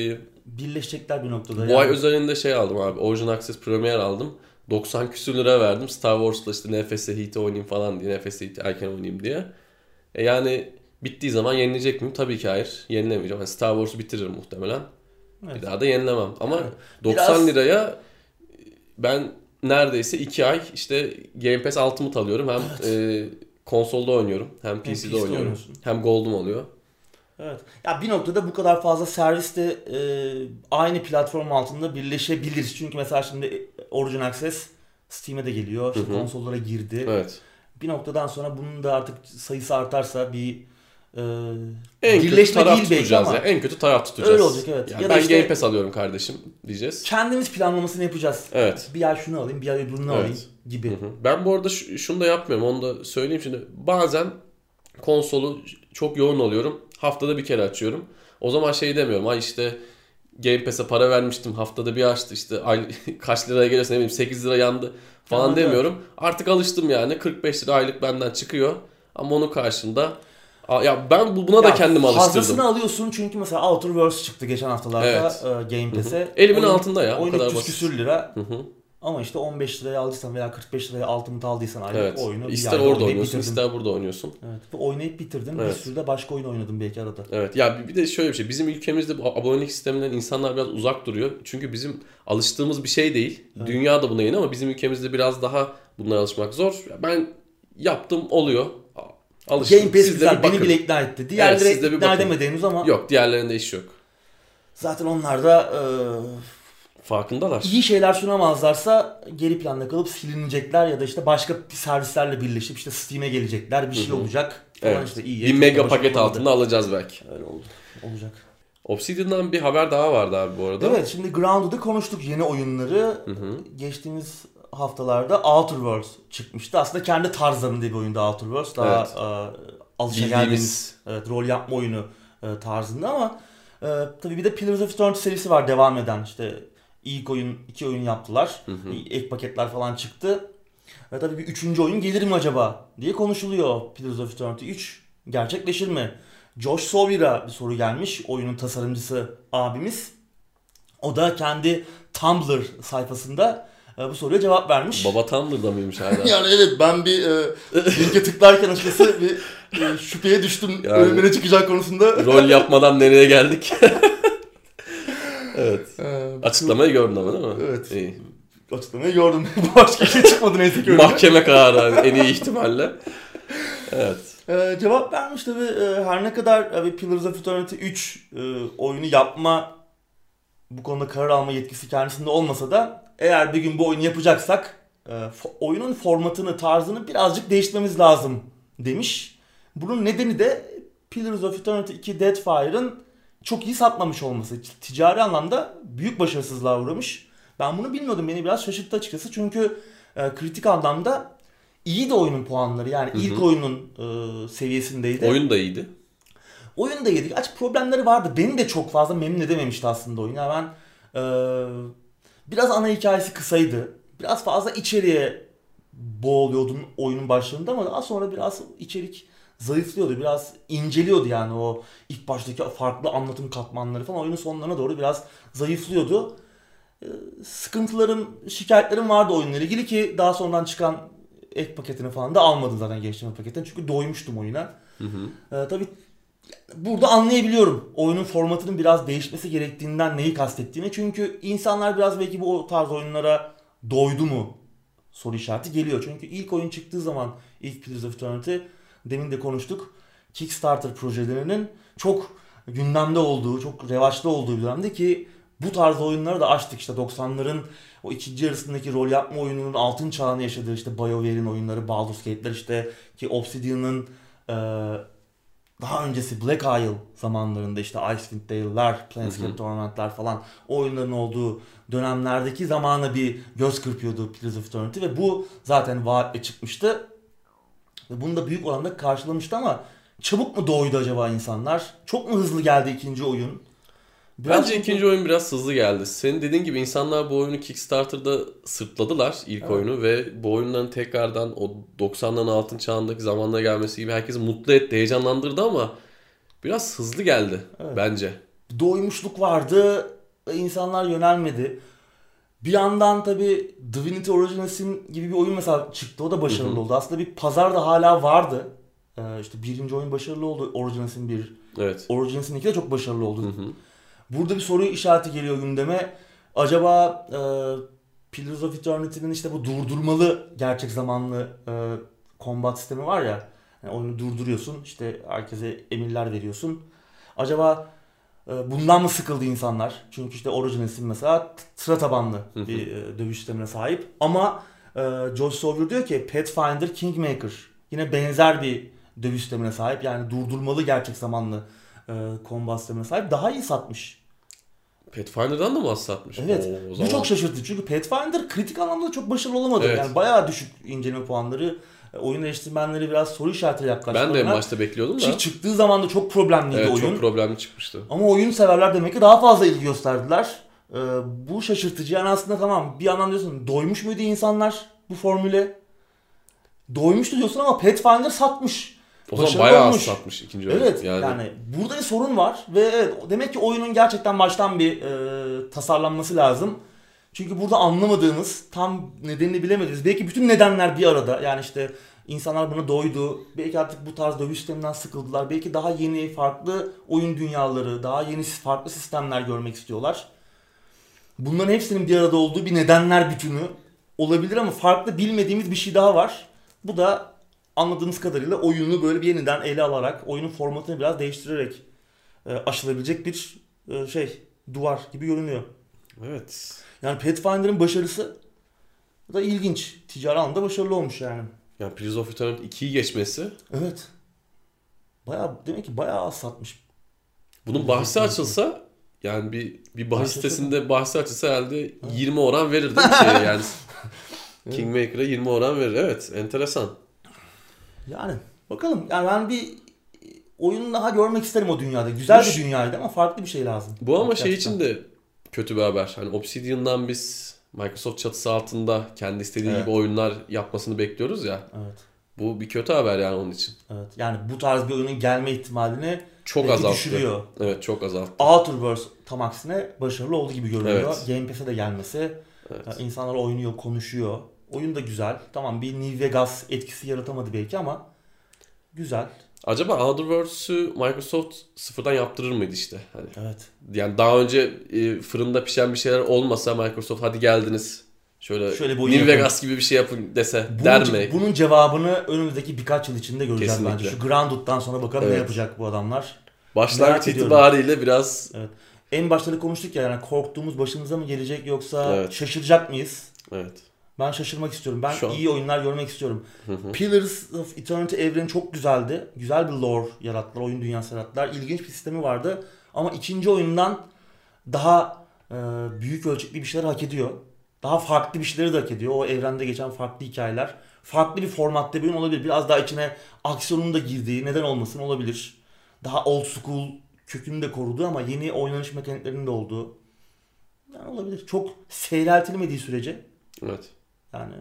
birleşecekler bir noktada. bu yani. ay özelinde şey aldım abi. Origin Access Premier aldım. 90 küsür lira verdim. Star Wars'la işte NFS Heat'i oynayayım falan diye. NFS Heat'i erken oynayayım diye. E yani bittiği zaman yenilecek miyim? Tabii ki hayır. Yenilemeyeceğim. Yani Star Wars'u bitiririm muhtemelen. Evet. Bir daha da yenilemem. Ama Yani 90 biraz- liraya ben neredeyse 2 ay işte Game Pass Ultimate alıyorum. Hem e, konsolda oynuyorum. Hem PC'de, PC'de oynuyorum. oynuyorsun. Hem Gold'um oluyor. Evet. Ya bir noktada bu kadar fazla servis de e, aynı platform altında birleşebilir. Çünkü mesela şimdi Origin Access Steam'e de geliyor. İşte Hı hı. konsollara girdi. Evet. Bir noktadan sonra bunun da artık sayısı artarsa bir e, En kötü birleşme taraf değil belki ama ya. En kötü taraf tutacağız. Öyle olacak, evet. Yani Ya ben işte- Game Pass alıyorum kardeşim diyeceğiz. kendimiz planlamasını yapacağız. Evet. Bir ay şunu alayım, bir ay öbürünü Evet. alayım gibi. Hı hı. Ben bu arada şu- şunu da yapmıyorum. Onu da söyleyeyim şimdi. Bazen konsolu çok yoğun oluyorum. Haftada bir kere açıyorum. O zaman şey demiyorum. Ay işte Game Pass'e para vermiştim. Haftada bir açtı işte. <laughs> Kaç liraya geliyorsa ne bileyim 8 lira yandı falan Evet, demiyorum. Artık alıştım yani. 45 lira aylık benden çıkıyor. Ama onun karşında ya ben bu- buna da Ya kendimi alıştırdım. Fazlasını alıyorsun çünkü mesela Outer Worlds çıktı geçen haftalarda Evet. e, Game Pass'e. Elimin Oyun- altında ya, o Oyun kadar 300 basit. küsür lira. Hı hı. Ama işte 15 liraya aldıysan veya 45 liraya Ultimate aldıysan aylık Evet. oyunu İster orada oynuyorsun, bitirdin. ister burada oynuyorsun. Evet. Ve oynayıp bitirdin. Evet. Bir sürü de başka oyun oynadın belki arada. Evet ya bir- de şöyle bir şey. Bizim ülkemizde bu abonelik sisteminden insanlar biraz uzak duruyor. Çünkü bizim alıştığımız bir şey değil. Dünya da buna yeni ama bizim ülkemizde biraz daha bunlara alışmak zor. Ben yaptım oluyor. Alıştım. Game Pass güzel. Beni bile ikna etti. Diğerleri bir ikna bakın. edemedi henüz ama Yok diğerlerinde iş yok. zaten onlar da Farkındalar. iyi şeyler sunamazlarsa geri planda kalıp silinecekler ya da işte başka servislerle birleşip işte Steam'e gelecekler. Bir şey Hı hı. olacak. Falan Evet. işte iyi. bir mega paket altında alacağız belki. Öyle oldu. Olacak. Obsidian'dan bir haber daha vardı abi bu arada. Evet şimdi Grounded'ı konuştuk yeni oyunları. Hı hı. Geçtiğimiz haftalarda Outer Worlds çıkmıştı. Aslında kendi tarzlarında bir oyunda Outer Worlds. Daha Evet. e, alışageldiğimiz evet, rol yapma oyunu e, tarzında ama e, tabii bir de Pillars of Eternity serisi var devam eden. İşte ilk oyun, iki oyun yaptılar. Hı hı. Ek paketler falan çıktı. Ve tabii bir üçüncü oyun gelir mi acaba diye konuşuluyor. Pillars of Eternity 3 gerçekleşir mi? Josh Sawyer'a bir soru gelmiş. Oyunun tasarımcısı abimiz. O da kendi Tumblr sayfasında e, bu soruya cevap vermiş. Baba Tumblr'da mıymış hala? <laughs> Yani evet ben bir e, linke tıklarken açıkçası bir e, şüpheye düştüm. Yani- Önüme ne çıkacak konusunda. Rol yapmadan nereye geldik? <laughs> evet. E, Açıklamayı gördün ama değil mi? Evet. İyi. Açıklamayı gördüm. <laughs> Başka bir şey çıkmadı neyse ki. Mahkeme kararı en iyi ihtimalle. Evet. Ee, cevap vermiş tabi her ne kadar abi Pillars of Eternity 3 e, oyunu yapma bu konuda karar alma yetkisi kendisinde olmasa da eğer bir gün bu oyunu yapacaksak e, fo- oyunun formatını tarzını birazcık değiştirmemiz lazım demiş. Bunun nedeni de Pillars of Eternity 2 Deadfire'ın çok iyi satmamış olması. Ticari anlamda büyük başarısızlığa uğramış. Ben bunu bilmiyordum. Beni biraz şaşırttı açıkçası. Çünkü e, kritik anlamda iyi de oyunun puanları. Yani Hı hı. ilk oyunun e, seviyesindeydi. Oyun da iyiydi. Oyun da yedik. Aç problemleri vardı. Beni de çok fazla memnun edememişti aslında oyun. Yani ben e, biraz ana hikayesi kısaydı. Biraz fazla içeriye boğuluyordun oyunun başlarında ama daha sonra biraz içerik zayıflıyordu. Biraz inceliyordu yani o ilk baştaki farklı anlatım katmanları falan oyunun sonlarına doğru biraz zayıflıyordu. E, sıkıntılarım, şikayetlerim vardı oyunla ilgili ki daha sonradan çıkan ek paketini falan da almadım zaten geçtiğimiz paketten. Çünkü doymuştum oyuna. Hı hı. Ee, tabii burada anlayabiliyorum oyunun formatının biraz değişmesi gerektiğinden neyi kastettiğini. Çünkü insanlar biraz belki bu tarz oyunlara doydu mu soru işareti geliyor. Çünkü ilk oyun çıktığı zaman ilk Pillars of Eternity demin de konuştuk. Kickstarter projelerinin çok gündemde olduğu, çok revaçta olduğu bir dönemde ki bu tarz oyunları da açtık işte 90'ların o ikinci yarısındaki rol yapma oyununun altın çağını yaşadığı işte BioWare'in oyunları, Baldur's Gate'ler işte ki Obsidian'ın e, daha öncesi Black Isle zamanlarında işte Icewind Dale'lar, Planescape. Torment'lar falan o oyunların olduğu dönemlerdeki zamana bir göz kırpıyordu Pillars of Eternity ve bu zaten vaatle çıkmıştı. Ve bunu da büyük oranda karşılamıştı ama çabuk mu doydu acaba insanlar? Çok mu hızlı geldi ikinci oyun? Bence çünkü- ikinci oyun biraz hızlı geldi. Senin dediğin gibi insanlar bu oyunu Kickstarter'da sırtladılar ilk Evet. oyunu ve bu oyunların tekrardan o 90'ların altın çağındaki zamanlara gelmesi gibi herkesi mutlu etti, heyecanlandırdı ama biraz hızlı geldi Evet. bence. doymuşluk vardı insanlar yönelmedi. Bir yandan tabi Divinity Original Sin gibi bir oyun mesela çıktı. O da başarılı oldu. Aslında bir pazar da hala vardı. Ee, işte birinci oyun başarılı oldu. Original Sin 1. Evet. Original Sin 2 de çok başarılı oldu. Burada bir soru işareti geliyor gündeme. Acaba e, Pillars of Eternity'nin işte bu durdurmalı gerçek zamanlı e, combat sistemi var ya. Yani oyunu durduruyorsun işte herkese emirler veriyorsun. Acaba bundan mı sıkıldı insanlar? Çünkü işte Original Sin mesela sıra tabanlı bir e, dövüş sistemine sahip. Ama e, Josh Sawyer diyor ki Pathfinder Kingmaker yine benzer bir dövüş sistemine sahip. Yani durdurmalı gerçek zamanlı e, combat sistemine sahip. Daha iyi satmış. Pathfinder'dan da mı az satmış? Evet. Oo, o Bu zaman- çok şaşırtıcı. Çünkü Pathfinder kritik anlamda çok başarılı olamadı. Evet. Yani bayağı düşük inceleme puanları. Oyun eleştirmenleri biraz soru işaretiyle yaklaştı. Ben de en başta bekliyordum da. Çıktığı zaman da çok problemliydi Evet oyun. çok problemli çıkmıştı. Ama oyun severler demek ki daha fazla ilgi gösterdiler. Ee, bu şaşırtıcı. Yani aslında tamam bir yandan diyorsun doymuş muydu insanlar bu formüle? Doymuştu diyorsun ama Pathfinder satmış. O zaman bayağı az olmuş. satmış ikinci oyun. Evet yani. burada bir sorun var ve evet, demek ki oyunun gerçekten baştan bir e, tasarlanması lazım. Çünkü burada anlamadığımız, tam nedenini bilemediğimiz, belki bütün nedenler bir arada. Yani işte insanlar buna doydu, belki artık bu tarz dövüş sisteminden sıkıldılar, belki daha yeni, farklı oyun dünyaları, daha yeni farklı sistemler görmek istiyorlar. Bunların hepsinin bir arada olduğu bir nedenler bütünü olabilir ama farklı bilmediğimiz bir şey daha var. Bu da anladığımız kadarıyla oyunu böyle bir yeniden ele alarak, oyunun formatını biraz değiştirerek e, aşılabilecek bir e, şey, duvar gibi görünüyor. Evet. Yani Pathfinder'ın başarısı da ilginç. Ticari anlamda başarılı olmuş yani. Yani Pillars of Eternity 2'yi geçmesi. Evet. Bayağı demek ki bayağı az satmış. Bunun bahsi açılsa yani bir bir bahis sitesinde bahsi açılsa herhalde 20 oran verir değil mi şeye <laughs> yani? Kingmaker'a 20 oran verir. Evet, enteresan. Yani bakalım. Yani ben bir oyun daha görmek isterim o dünyada. Güzel bir dünyaydı ama farklı bir şey lazım. Bu ama şey Gerçekten. için de kötü bir haber. Hani Obsidian'dan biz Microsoft çatısı altında kendi istediği Evet. gibi oyunlar yapmasını bekliyoruz ya. Evet. Bu bir kötü haber yani onun için. Evet. Yani bu tarz bir oyunun gelme ihtimalini Çok azalttı. düşürüyor. Evet çok azalttı. Outerverse tam aksine başarılı oldu gibi görünüyor. Evet. Game Pass'e de gelmesi. Evet. Yani insanlar oynuyor, konuşuyor. Oyun da güzel. Tamam bir New Vegas etkisi yaratamadı belki ama güzel. Acaba Outerverse'ü Microsoft sıfırdan yaptırır mıydı işte? Hani Evet. yani daha önce e, fırında pişen bir şeyler olmasa Microsoft hadi geldiniz. Şöyle, Şöyle bir New. Vegas gibi bir şey yapın dese Bunun, der mi? bunun cevabını önümüzdeki birkaç yıl içinde göreceğiz Kesinlikle. bence. Şu Grounded'dan sonra bakalım ne Evet. yapacak bu adamlar. Başlangıç itibariyle biraz En başta da konuştuk ya yani korktuğumuz başımıza mı gelecek yoksa Evet. şaşıracak mıyız? evet. Ben şaşırmak istiyorum. Ben Şu an- iyi oyunlar görmek istiyorum. Hı hı. Pillars of Eternity evreni çok güzeldi. Güzel bir lore yarattılar, oyun dünyası yarattılar. İlginç bir sistemi vardı. Ama ikinci oyundan daha e, büyük ölçekli bir şeyler hak ediyor. Daha farklı bir şeyleri de hak ediyor. O evrende geçen farklı hikayeler. Farklı bir formatta bir oyun olabilir. Biraz daha içine aksiyonun da girdiği, neden olmasın olabilir. Daha old school kökünü de korudu ama yeni oynanış mekaniklerinin de olduğu. Yani olabilir. Çok seyreltilmediği sürece Evet. Yani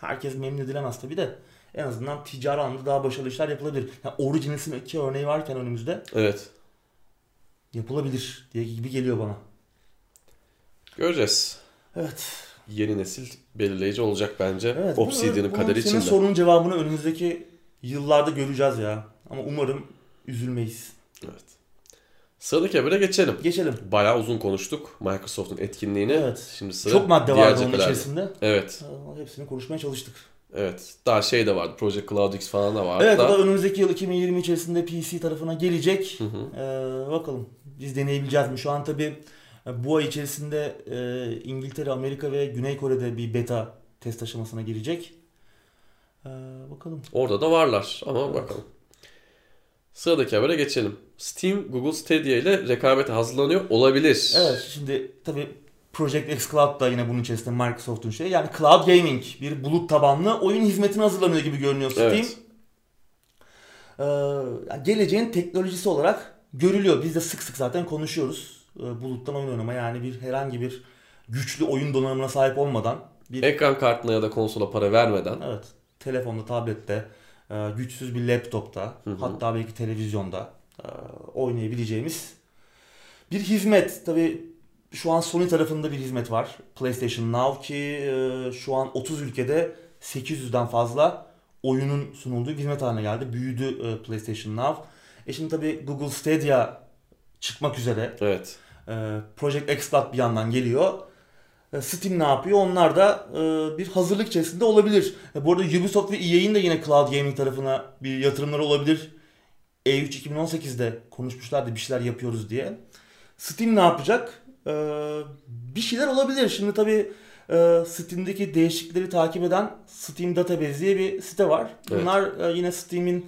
herkes memnun edilemez tabii de en azından ticari anlamda daha başarılı işler yapılabilir. Yani Originals'ın iki örneği varken önümüzde Evet. yapılabilir diye gibi geliyor bana. Göreceğiz. Evet. Yeni nesil belirleyici olacak bence. Evet. Obsidian'ın kaderi bunu Senin içinde. sorunun cevabını önümüzdeki yıllarda göreceğiz ya. Ama umarım üzülmeyiz. Evet. Sıradaki habere geçelim. Geçelim. Bayağı uzun konuştuk Microsoft'un etkinliğini. Evet. Şimdi sıra Çok madde diğer vardı onun cephelerde. içerisinde. Evet. Ee, Hepsini konuşmaya çalıştık. Evet. Daha şey de vardı. Project Cloud X falan da vardı. Evet o da. da önümüzdeki yıl 2020 içerisinde PC tarafına gelecek. Hı hı. Ee, bakalım biz deneyebileceğiz mi? Şu an tabi bu ay içerisinde e, İngiltere, Amerika ve Güney Kore'de bir beta test aşamasına girecek. Ee, bakalım. Orada da varlar ama bakalım. Sıradaki habere geçelim. Steam Google Stadia ile rekabete hazırlanıyor olabilir. Evet şimdi tabi Project X Cloud da yine bunun içerisinde Microsoft'un şeyi. Yani Cloud Gaming bir bulut tabanlı oyun hizmetine hazırlanıyor gibi görünüyor Steam. Evet. Ee, geleceğin teknolojisi olarak görülüyor. Biz de sık sık zaten konuşuyoruz. Ee, buluttan oyun oynama yani bir herhangi bir güçlü oyun donanımına sahip olmadan bir Ekran kartına ya da konsola para vermeden. evet telefonda, tablette, e, güçsüz bir laptopta, Hı hı. hatta belki televizyonda e, oynayabileceğimiz bir hizmet. Tabi şu an Sony tarafında bir hizmet var. PlayStation Now ki e, şu an 30 ülkede 800'den fazla oyunun sunulduğu bir hizmet haline geldi. Büyüdü e, PlayStation Now. E şimdi tabi Google Stadia çıkmak üzere. Evet. E, Project X bir yandan geliyor. E, Steam ne yapıyor? Onlar da e, bir hazırlık içerisinde olabilir. E, bu arada Ubisoft ve EA'in de yine Cloud Gaming tarafına bir yatırımları olabilir. E E3 2018'de konuşmuşlardı bir şeyler yapıyoruz diye. Steam ne yapacak? E, bir şeyler olabilir. Şimdi tabii e, Steam'deki değişiklikleri takip eden Steam Database diye bir site var. Evet. Bunlar e, yine Steam'in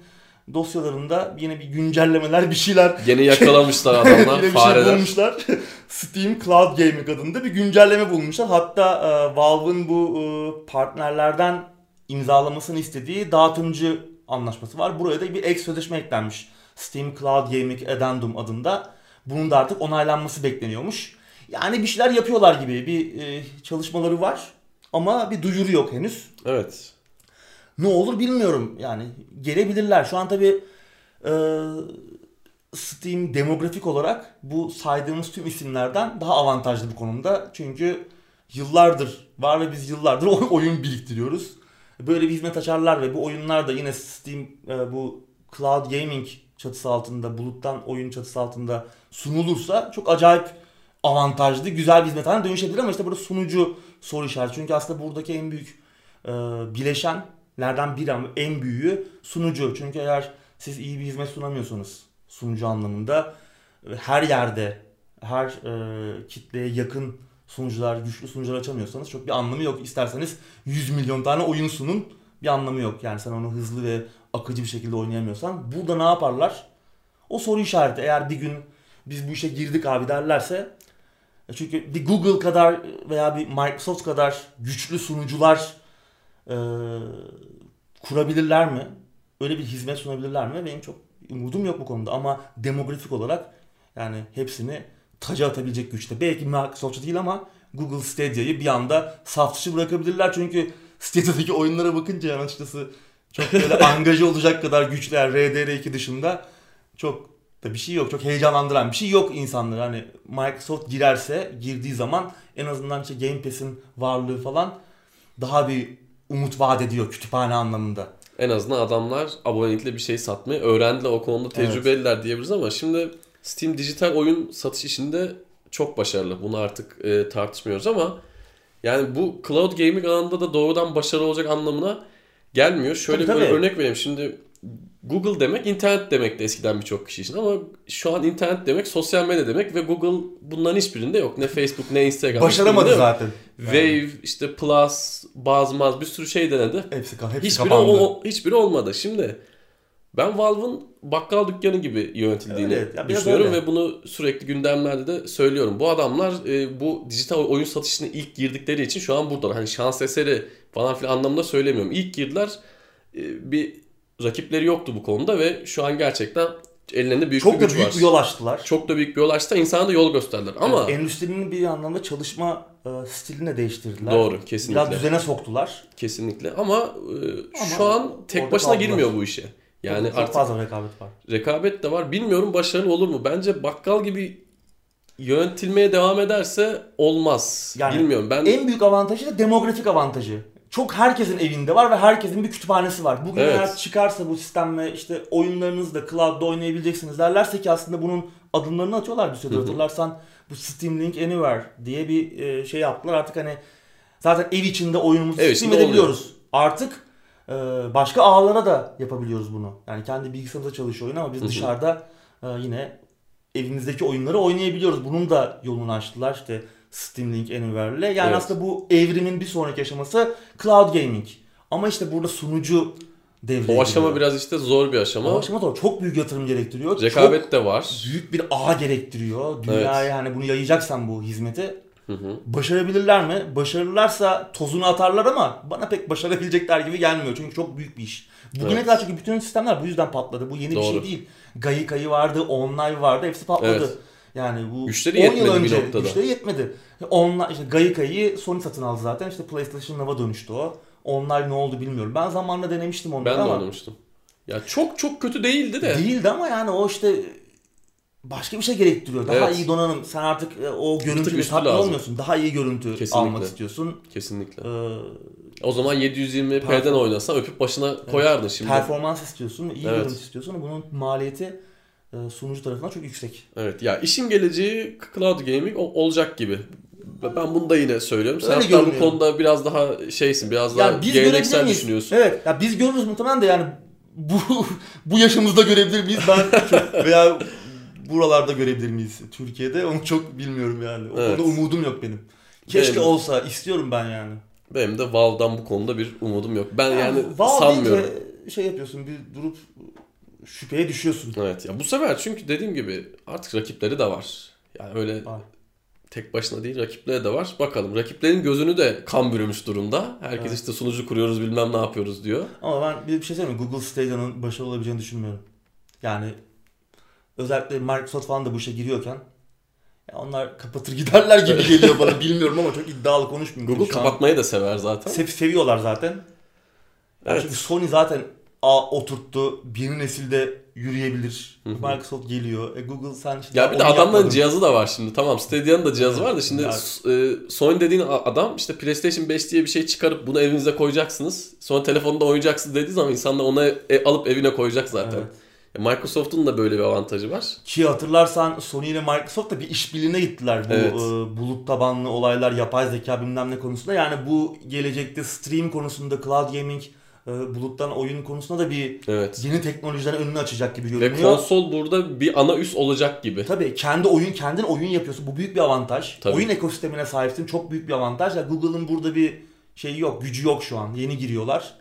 dosyalarında yine bir güncellemeler bir şeyler Yine <laughs> yakalamışlar <laughs> adamlar yine bir fareler. şey bulmuşlar. <laughs> Steam Cloud Gaming adında bir güncelleme bulmuşlar. Hatta e, Valve'ın bu e, partnerlerden imzalamasını istediği dağıtımcı anlaşması var. Buraya da bir ek sözleşme eklenmiş. Steam Cloud Gaming Addendum adında. Bunun da artık onaylanması bekleniyormuş. Yani bir şeyler yapıyorlar gibi bir e, çalışmaları var. Ama bir duyuru yok henüz. Evet. Ne olur bilmiyorum. Yani gelebilirler. Şu an tabii e, Steam demografik olarak bu saydığımız tüm isimlerden daha avantajlı bu konumda. Çünkü yıllardır var ve biz yıllardır <laughs> oyun biriktiriyoruz. Böyle bir hizmet açarlar ve bu oyunlar da yine Steam e, bu Cloud Gaming çatısı altında, buluttan oyun çatısı altında sunulursa çok acayip avantajlı, güzel bir hizmet haline dönüşebilir ama işte burada sunucu soru işareti. Çünkü aslında buradaki en büyük e, bileşenlerden biri ama en büyüğü sunucu. Çünkü eğer siz iyi bir hizmet sunamıyorsanız sunucu anlamında e, her yerde, her e, kitleye yakın sunucular, güçlü sunucular açamıyorsanız çok bir anlamı yok. İsterseniz 100 milyon tane oyun sunun bir anlamı yok. Yani sen onu hızlı ve akıcı bir şekilde oynayamıyorsan. Burada ne yaparlar? O soru işareti. Eğer bir gün biz bu işe girdik abi derlerse e, çünkü bir Google kadar veya bir Microsoft kadar güçlü sunucular e, kurabilirler mi? Öyle bir hizmet sunabilirler mi? Benim çok umudum yok bu konuda ama demografik olarak yani hepsini taca atabilecek güçte. Belki Microsoft değil ama Google Stadia'yı bir anda saf dışı bırakabilirler. Çünkü Stadia'daki oyunlara bakınca yani açıkçası çok böyle <laughs> angaje olacak kadar güçler RDR2 dışında çok da bir şey yok. Çok heyecanlandıran bir şey yok insanları. Hani Microsoft girerse girdiği zaman en azından işte Game Pass'in varlığı falan daha bir umut vaat ediyor kütüphane anlamında. En azından adamlar abonelikle bir şey satmayı öğrendiler. O konuda tecrübeliler diyebiliriz ama şimdi Steam dijital oyun satış işinde çok başarılı. Bunu artık e, tartışmıyoruz ama yani bu cloud gaming alanında da doğrudan başarılı olacak anlamına gelmiyor. Şöyle Tabii, bir tabii. örnek vereyim. Şimdi Google demek internet demek de eskiden birçok kişi için ama şu an internet demek sosyal medya demek ve Google bunların hiçbirinde yok. Ne Facebook ne Instagram. Başaramadı zaten. Wave, işte Plus, Bazmaz bir sürü şey denedi. Hepsi, hepsi Hiçbiri, kapandı. o, hiçbiri olmadı. Şimdi ben Valve'ın bakkal dükkanı gibi yönetildiğini Evet, ya düşünüyorum öyle. ve bunu sürekli gündemlerde de söylüyorum. Bu adamlar e, bu dijital oyun satışına ilk girdikleri için şu an burada. Hani şans eseri falan filan anlamında söylemiyorum. İlk girdiler e, bir rakipleri yoktu bu konuda ve şu an gerçekten ellerinde büyük Çok bir da güç büyük var. bir yol açtılar. Çok da büyük bir yol açtı. İnsana da yol gösterdiler. Ama Evet, endüstrinin bir anlamda çalışma e, stilini de değiştirdiler. Doğru, kesinlikle. Biraz düzene soktular. kesinlikle ama, e, Ama şu an tek başına kaldılar. girmiyor bu işe. Yani çok artık fazla rekabet var. rekabet de var. Bilmiyorum başarılı olur mu? Bence bakkal gibi yönetilmeye devam ederse olmaz. Yani Bilmiyorum. Ben En büyük avantajı da demografik avantajı. Çok herkesin evinde var ve herkesin bir kütüphanesi var. Bugün Evet. eğer çıkarsa bu sistem ve işte oyunlarınızı da cloud'da oynayabileceksiniz derlerse ki aslında bunun adımlarını atıyorlar bir süredir. Hatırlarsan bu Steam Link Anywhere diye bir e, şey yaptılar. Artık hani zaten ev içinde oyunumuzu Ev stream içinde edebiliyoruz. Artık e, başka ağlara da yapabiliyoruz bunu. Yani kendi bilgisayarımızda çalışıyor oyun ama biz dışarıda e, yine evimizdeki oyunları oynayabiliyoruz. Bunun da yolunu açtılar işte Steam Link Anywhere'le. Yani Evet. aslında bu evrimin bir sonraki aşaması cloud gaming. Ama işte burada sunucu devreye o aşama giriyor. biraz işte zor bir aşama. o aşama da çok büyük yatırım gerektiriyor. Rekabet de var. Çok büyük bir ağ gerektiriyor. Dünyaya hani bunu yayacaksan bu hizmeti Hı hı. başarabilirler mi? Başarırlarsa tozunu atarlar ama bana pek başarabilecekler gibi gelmiyor. Çünkü çok büyük bir iş. Bugüne Evet. kadar çünkü bütün sistemler bu yüzden patladı. Bu yeni bir Doğru. şey değil. Gaikai vardı, Online vardı. Hepsi patladı. Evet. Yani bu Güçleri 10 yıl bir önce noktada. güçleri yetmedi. Online, işte Gaikai'yi Sony satın aldı zaten. İşte PlayStation Nova dönüştü o. Online ne oldu bilmiyorum. Ben zamanında denemiştim onları Ben de ama oynamıştım. Ya çok çok kötü değildi de. değildi ama yani o işte başka bir şey gerektiriyor. Daha Evet. iyi donanım. Sen artık e, o görüntüyle tatmin olmuyorsun. Daha iyi görüntü Kesinlikle. almak istiyorsun. Kesinlikle. Ee, O zaman 720p'den Perform- oynasan öpüp başına koyardın şimdi. performans istiyorsun, iyi Evet. görüntü istiyorsun. Bunun maliyeti e, sunucu tarafından çok yüksek. Evet ya işin geleceği cloud gaming olacak gibi. Ben bunu da yine söylüyorum. Sen hatta bu konuda biraz daha şeysin, biraz daha Yani biz geleneksel düşünüyorsun. Evet. Ya biz görürüz muhtemelen de yani bu bu yaşımızda görebilir miyiz? Ben <laughs> çok, veya buralarda görebilir miyiz Türkiye'de? Onu çok bilmiyorum yani. O Evet. konuda umudum yok benim. Keşke Benim- olsa istiyorum ben yani. Benim de Valve'dan bu konuda bir umudum yok. Ben yani Valve sanmıyorum. deyince şey yapıyorsun bir durup şüpheye düşüyorsun. Evet ya bu sefer çünkü dediğim gibi artık rakipleri de var. Yani öyle Var. tek başına değil rakipleri de var. Bakalım rakiplerin gözünü de kan bürümüş durumda. Herkes Evet. işte sunucu kuruyoruz bilmem ne yapıyoruz diyor. Ama ben bir şey söyleyeyim mi? Google Stadia'nın başarılı olabileceğini düşünmüyorum. Yani özellikle Microsoft falan da bu işe giriyorken ya onlar kapatır giderler gibi geliyor bana. Bilmiyorum ama çok iddialı konuşmayayım. Google kapatmayı da sever zaten. sev- seviyorlar zaten. Evet. Çünkü Sony zaten a oturttu. Yeni nesilde yürüyebilir. Microsoft geliyor. E Google sen işte Ya bir de adamların yapmadın. cihazı da var şimdi. Tamam Stadia'nın da cihazı var da şimdi Evet. e, Sony dediğin adam işte PlayStation 5 diye bir şey çıkarıp bunu evinize koyacaksınız. Sonra telefonda oynayacaksınız dediği zaman insanlar onu e- alıp evine koyacak zaten. Evet. Ya Microsoft'un da böyle bir avantajı var. Ki hatırlarsan Sony ile Microsoft da bir işbirliğine gittiler bu Evet. e, bulut tabanlı olaylar, yapay zeka bilmem ne konusunda. Yani bu gelecekte stream konusunda, cloud gaming, e, buluttan oyun konusunda da bir Evet. yeni teknolojilerin önünü açacak gibi Ve görünüyor. konsol burada bir ana üs olacak gibi. Tabii kendi oyun, kendin oyun yapıyorsun. Bu büyük bir avantaj. Tabii. Oyun ekosistemine sahipsin. Çok büyük bir avantaj. Ya Google'ın burada bir şeyi yok, gücü yok şu an. Yeni giriyorlar.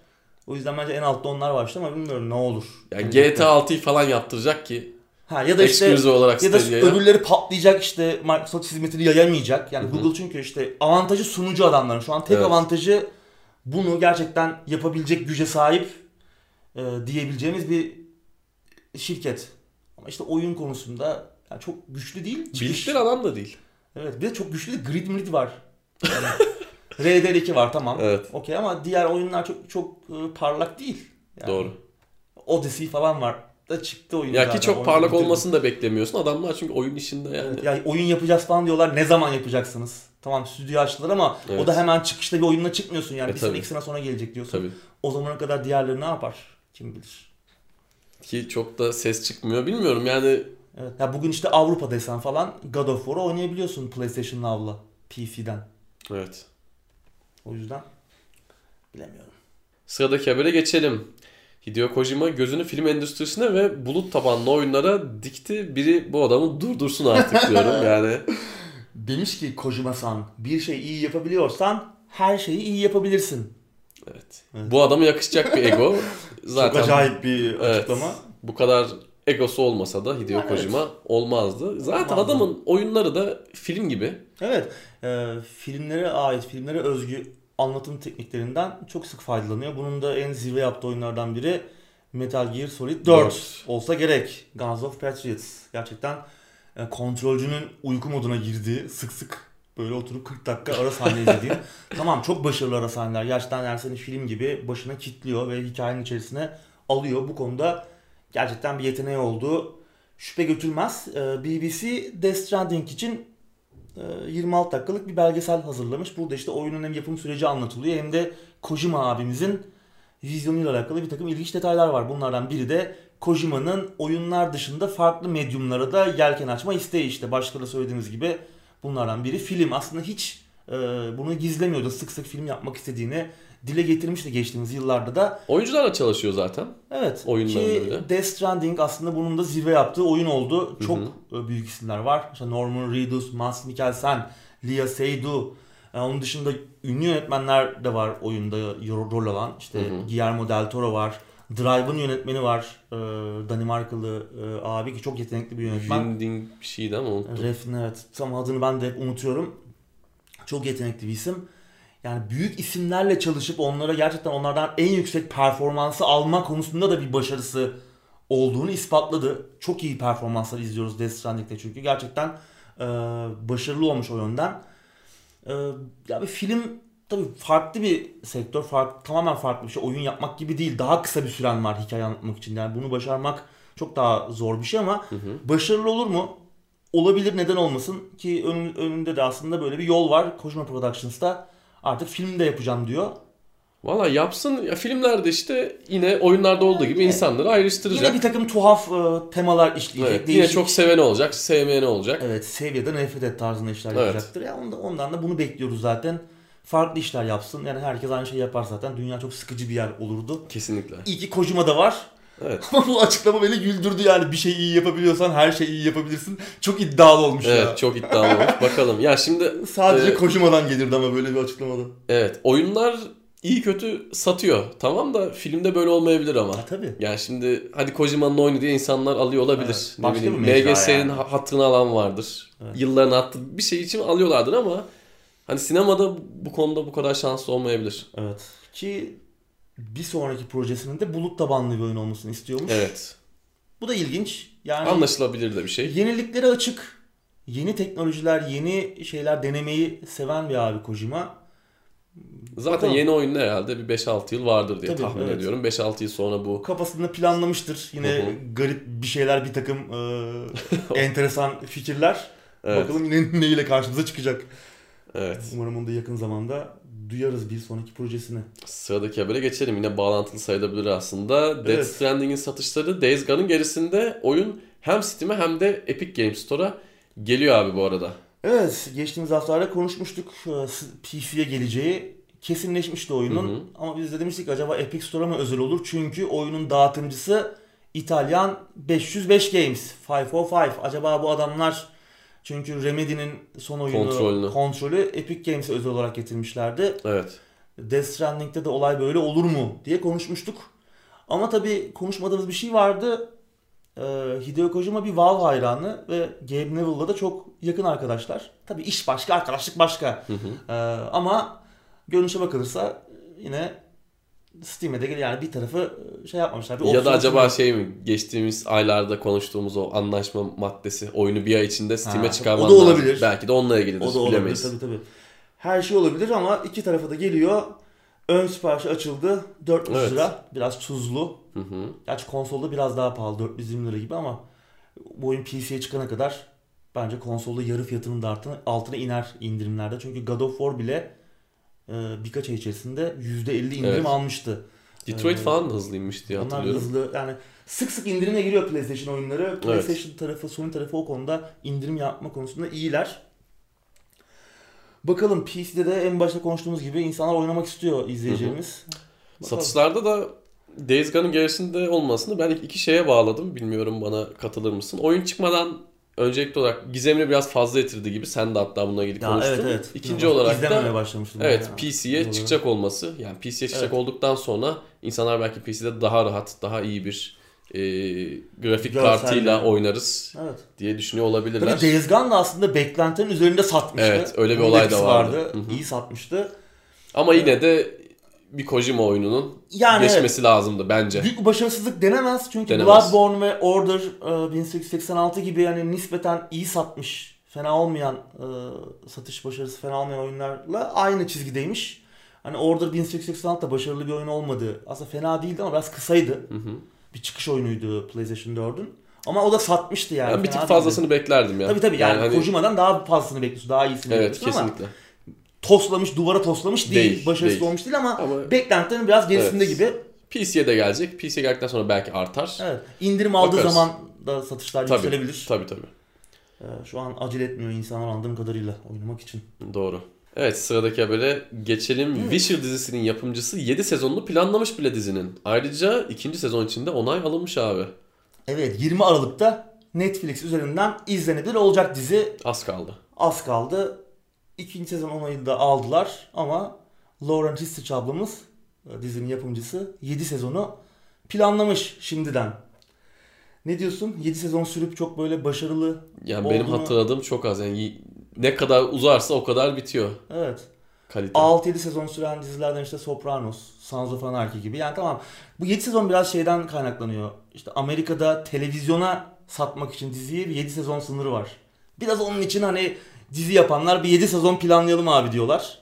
O yüzden bence en altta onlar başta ama bilmiyorum ne olur. Yani Gelecekte. GTA 6'yı falan yaptıracak ki Ha ya da işte olarak ya da öbürleri patlayacak işte Microsoft hizmetini yayamayacak. Yani Hı hı. Google çünkü işte avantajı sunucu adamların. Şu an tek Evet. avantajı bunu gerçekten yapabilecek güce sahip e, diyebileceğimiz bir şirket. Ama işte oyun konusunda yani çok güçlü değil. Çıkış- Bildikleri adam da değil. Evet bir de çok güçlü de Grid Mrid var. Yani <laughs> RDR2 var tamam. Evet. Okey ama diğer oyunlar çok çok e, parlak değil. Yani Doğru. Odyssey falan var. Da çıktı oyun Ya zaten. ki çok parlak bitirdi. olmasını da beklemiyorsun. Adamlar çünkü oyun işinde yani. Evet, yani oyun yapacağız falan diyorlar. Ne zaman yapacaksınız? Tamam stüdyo açtılar ama Evet. o da hemen çıkışta bir oyunla çıkmıyorsun yani. E, bir sene tabii. iki sene sonra gelecek diyorsun. Tabii. O zamana kadar diğerleri ne yapar? Kim bilir. Ki çok da ses çıkmıyor. Bilmiyorum yani Evet. Ya bugün işte Avrupa desen falan God of War'u oynayabiliyorsun PlayStation Now'la. PC'den. evet. O yüzden bilemiyorum. Sıradaki habere geçelim. Hideo Kojima gözünü film endüstrisine ve bulut tabanlı oyunlara dikti. Biri bu adamı durdursun artık <laughs> diyorum yani. Demiş ki Kojima-san bir şey iyi yapabiliyorsan her şeyi iyi yapabilirsin. Evet. Evet. Bu adama yakışacak bir ego. <laughs> Zaten Çok acayip bir Evet. açıklama. bu kadar egosu olmasa da Hideo Yani Kojima olmazdı. Zaten Olmazdı. adamın oyunları da film gibi. Evet, e, filmlere ait, filmlere özgü anlatım tekniklerinden çok sık faydalanıyor. Bunun da en zirve yaptığı oyunlardan biri Metal Gear Solid 4 Dört. olsa gerek. Guns of Patriots. Gerçekten e, kontrolcünün uyku moduna girdiği, sık sık böyle oturup 40 dakika ara sahne izlediğin. <laughs> tamam çok başarılı ara sahneler. Gerçekten yani seni film gibi başına kilitliyor ve hikayenin içerisine alıyor. Bu konuda gerçekten bir yeteneği olduğu şüphe götürmez. E, BBC Death Stranding için e, 26 dakikalık bir belgesel hazırlamış. Burada işte oyunun hem yapım süreci anlatılıyor hem de Kojima abimizin vizyonuyla alakalı bir takım ilginç detaylar var. Bunlardan biri de Kojima'nın oyunlar dışında farklı medyumlara da yelken açma isteği işte. Başta da söylediğimiz gibi bunlardan biri film. Aslında hiç e, bunu gizlemiyordu. Sık sık film yapmak istediğini dile getirmişti geçtiğimiz yıllarda da. Oyuncularla çalışıyor zaten. Evet. Oyunlarında ki öyle. Death Stranding aslında bunun da zirve yaptığı oyun oldu. Çok hı. e, büyük isimler var. Mesela Norman Reedus, Mads Mikkelsen, Lia Seydoux. E, onun dışında ünlü yönetmenler de var oyunda ro- rol alan. İşte Hı hı. Guillermo del Toro var. Drive'ın yönetmeni var. E, Danimarkalı e, abi ki çok yetenekli bir yönetmen. Winding bir şeydi ama unuttum. Refn evet. Tam adını ben de hep unutuyorum. Çok yetenekli bir isim. Yani büyük isimlerle çalışıp onlara gerçekten onlardan en yüksek performansı alma konusunda da bir başarısı olduğunu ispatladı. Çok iyi performanslar izliyoruz Death Stranding'de çünkü. Gerçekten e, başarılı olmuş o yönden. E, ya bir film tabii farklı bir sektör, farklı, tamamen farklı bir şey. Oyun yapmak gibi değil. Daha kısa bir süren var hikaye anlatmak için. Yani bunu başarmak çok daha zor bir şey ama Hı hı. Başarılı olur mu? Olabilir neden olmasın ki önün- önünde de aslında böyle bir yol var. Kojima Productions'ta artık film de yapacağım diyor. Valla yapsın. Ya filmlerde işte yine oyunlarda olduğu gibi insanları ayrıştıracak. Yine bir takım tuhaf e, temalar işleyecek. Evet, yine çok seveni olacak, sevmeyeni olacak. Evet sev ya da nefret et tarzında işler Evet. yapacaktır. Ya ondan, ondan da bunu bekliyoruz zaten. Farklı işler yapsın. Yani herkes aynı şeyi yapar zaten. Dünya çok sıkıcı bir yer olurdu. Kesinlikle. İyi ki Kojima da var. Evet. Ama <laughs> bu açıklama beni güldürdü yani. Bir şey iyi yapabiliyorsan her şeyi iyi yapabilirsin. Çok iddialı olmuş ya. Evet, çok iddialı olmuş. <laughs> Bakalım. Ya şimdi Sadece e, Kojima'dan gelirdi ama böyle bir açıklamada. evet, oyunlar iyi kötü satıyor. Tamam da filmde böyle olmayabilir ama. Ha, tabii. Yani şimdi hadi Kojima'nın oyunu diye insanlar alıyor olabilir. Evet, başka bir MGS'nin yani. ha- hattını alan vardır. Evet. Yıllarını attı bir şey için alıyorlardır ama hani sinemada bu konuda bu kadar şanslı olmayabilir. Evet. Ki bir sonraki projesinin de bulut tabanlı bir oyun olmasını istiyormuş. Evet. Bu da ilginç. Yani Anlaşılabilir de bir şey. yeniliklere açık. Yeni teknolojiler, yeni şeyler denemeyi seven bir abi Kojima. Zaten Bakalım. yeni oyunda herhalde bir 5-6 yıl vardır diye Tabii, tahmin evet. ediyorum. 5-6 yıl sonra bu Kafasında planlamıştır. Yine Hı hı. garip bir şeyler, bir takım e, <laughs> enteresan fikirler. Evet. Bakalım yine neyle karşımıza çıkacak. Evet. Umarım onu da yakın zamanda duyarız bir sonraki projesini. Sıradaki habere geçelim. Yine bağlantılı sayılabilir aslında. Death Evet. Stranding'in satışları Days Gone'ın gerisinde oyun hem Steam'e hem de Epic Games Store'a geliyor abi bu arada. Evet, geçtiğimiz haftalarda konuşmuştuk e, PC'ye geleceği. Kesinleşmişti oyunun. Hı hı. Ama biz de demiştik acaba Epic Store'a mı özel olur? Çünkü oyunun dağıtımcısı İtalyan 505 Games, 505. Acaba bu adamlar çünkü Remedy'nin son oyunu Kontrolünü. kontrolü Epic Games'e özel olarak getirmişlerdi. Evet. Death Stranding'de de olay böyle olur mu diye konuşmuştuk. Ama tabii konuşmadığımız bir şey vardı. Ee, Hideo Kojima bir Valve hayranı ve Gabe Neville'la da çok yakın arkadaşlar. Tabii iş başka, arkadaşlık başka. Hı hı. Ee, ama görünüşe bakılırsa yine Steam'e de gel- yani bir tarafı şey yapmamışlar. Bir Ya da acaba sunuyor. şey mi geçtiğimiz aylarda konuştuğumuz o anlaşma maddesi oyunu bir ay içinde Steam'e çıkarman o da lazım. olabilir. Belki de onunla ilgilidir. o da olabilir bilemeyiz. tabii tabii. Her şey olabilir ama iki tarafa da geliyor. Ön siparişi açıldı. 400 Evet. lira. Biraz tuzlu. Hı hı. Gerçi konsolda biraz daha pahalı 420 lira gibi ama bu oyun PC'ye çıkana kadar bence konsolda yarı fiyatının da altına, altına iner indirimlerde. Çünkü God of War bile e, birkaç ay içerisinde %50 indirim Evet. almıştı. Detroit Ee, falan da diye Onlar hatırlıyorum. hızlı yani sık sık indirime giriyor PlayStation oyunları. PlayStation tarafı, Sony tarafı o konuda indirim yapma konusunda iyiler. Bakalım PC'de de en başta konuştuğumuz gibi insanlar oynamak istiyor izleyeceğimiz. Bakalım. Satışlarda da Days Gone'ın gerisinde olmasını ben iki şeye bağladım. Bilmiyorum bana katılır mısın? Oyun çıkmadan öncelikli olarak gizemini biraz fazla getirdi gibi. Sen de hatta bununla ilgili Ya konuştun. evet evet. İkinci Ben olarak da başlamıştım. evet. PC'ye çıkacak olması. Yani PC'ye çıkacak Evet. olduktan sonra insanlar belki PC'de daha rahat, daha iyi bir e, grafik Görsel kartıyla yani. oynarız Evet. diye düşünüyor olabilirler. Tabii Days Gone da aslında beklentilerin üzerinde satmıştı. Evet, öyle bir olay da vardı. vardı. Hı hı. İyi satmıştı. Ama yine de bir Kojima oyununun Yani evet, geçmesi lazımdı bence. büyük bir başarısızlık denemez. Çünkü Denemez. Bloodborne ve Order e, 1886 gibi yani nispeten iyi satmış, fena olmayan e, satış başarısı fena olmayan oyunlarla aynı çizgideymiş. Hani Order 1886 da başarılı bir oyun olmadı. Aslında fena değildi ama biraz kısaydı. Hı hı. Bir çıkış oyunuydu PlayStation 4'ün. Ama o da satmıştı yani. Ben bir tık değildi. fazlasını beklerdim ya. Tabii tabii yani, hani- Kojima'dan daha fazlasını bekliyorsun, daha iyisini Evet bekliyorsun ama kesinlikle. Toslamış, duvara toslamış değil, Değil, başarısız değil. olmuş değil ama, Ama- beklentilerin biraz gerisinde Evet. gibi. PC'ye de gelecek. PC'ye geldikten sonra belki artar. Evet. İndirim aldığı Bakarız. zaman da satışlar Tabii. yükselebilir. Tabii tabii. Ee, şu an acele etmiyor insanlar anladığım kadarıyla oynamak için. Doğru. Evet sıradaki habere geçelim. Witcher dizisinin yapımcısı 7 sezonunu planlamış bile dizinin. Ayrıca ikinci sezon içinde onay alınmış abi. Evet 20 Aralık'ta Netflix üzerinden izlenebilir olacak dizi. Az kaldı. Az kaldı. İkinci sezon onayını da aldılar ama Lauren Histich ablamız e, dizinin yapımcısı 7 sezonu planlamış şimdiden. Ne diyorsun? 7 sezon sürüp çok böyle başarılı Yani benim hatırladığım çok az. Yani ne kadar uzarsa o kadar bitiyor Evet. kalite. 6-7 sezon süren dizilerden işte Sopranos, Sons of Anarchy gibi. Yani tamam bu 7 sezon biraz şeyden kaynaklanıyor. İşte Amerika'da televizyona satmak için diziye bir 7 sezon sınırı var. Biraz onun için hani dizi yapanlar bir 7 sezon planlayalım abi diyorlar.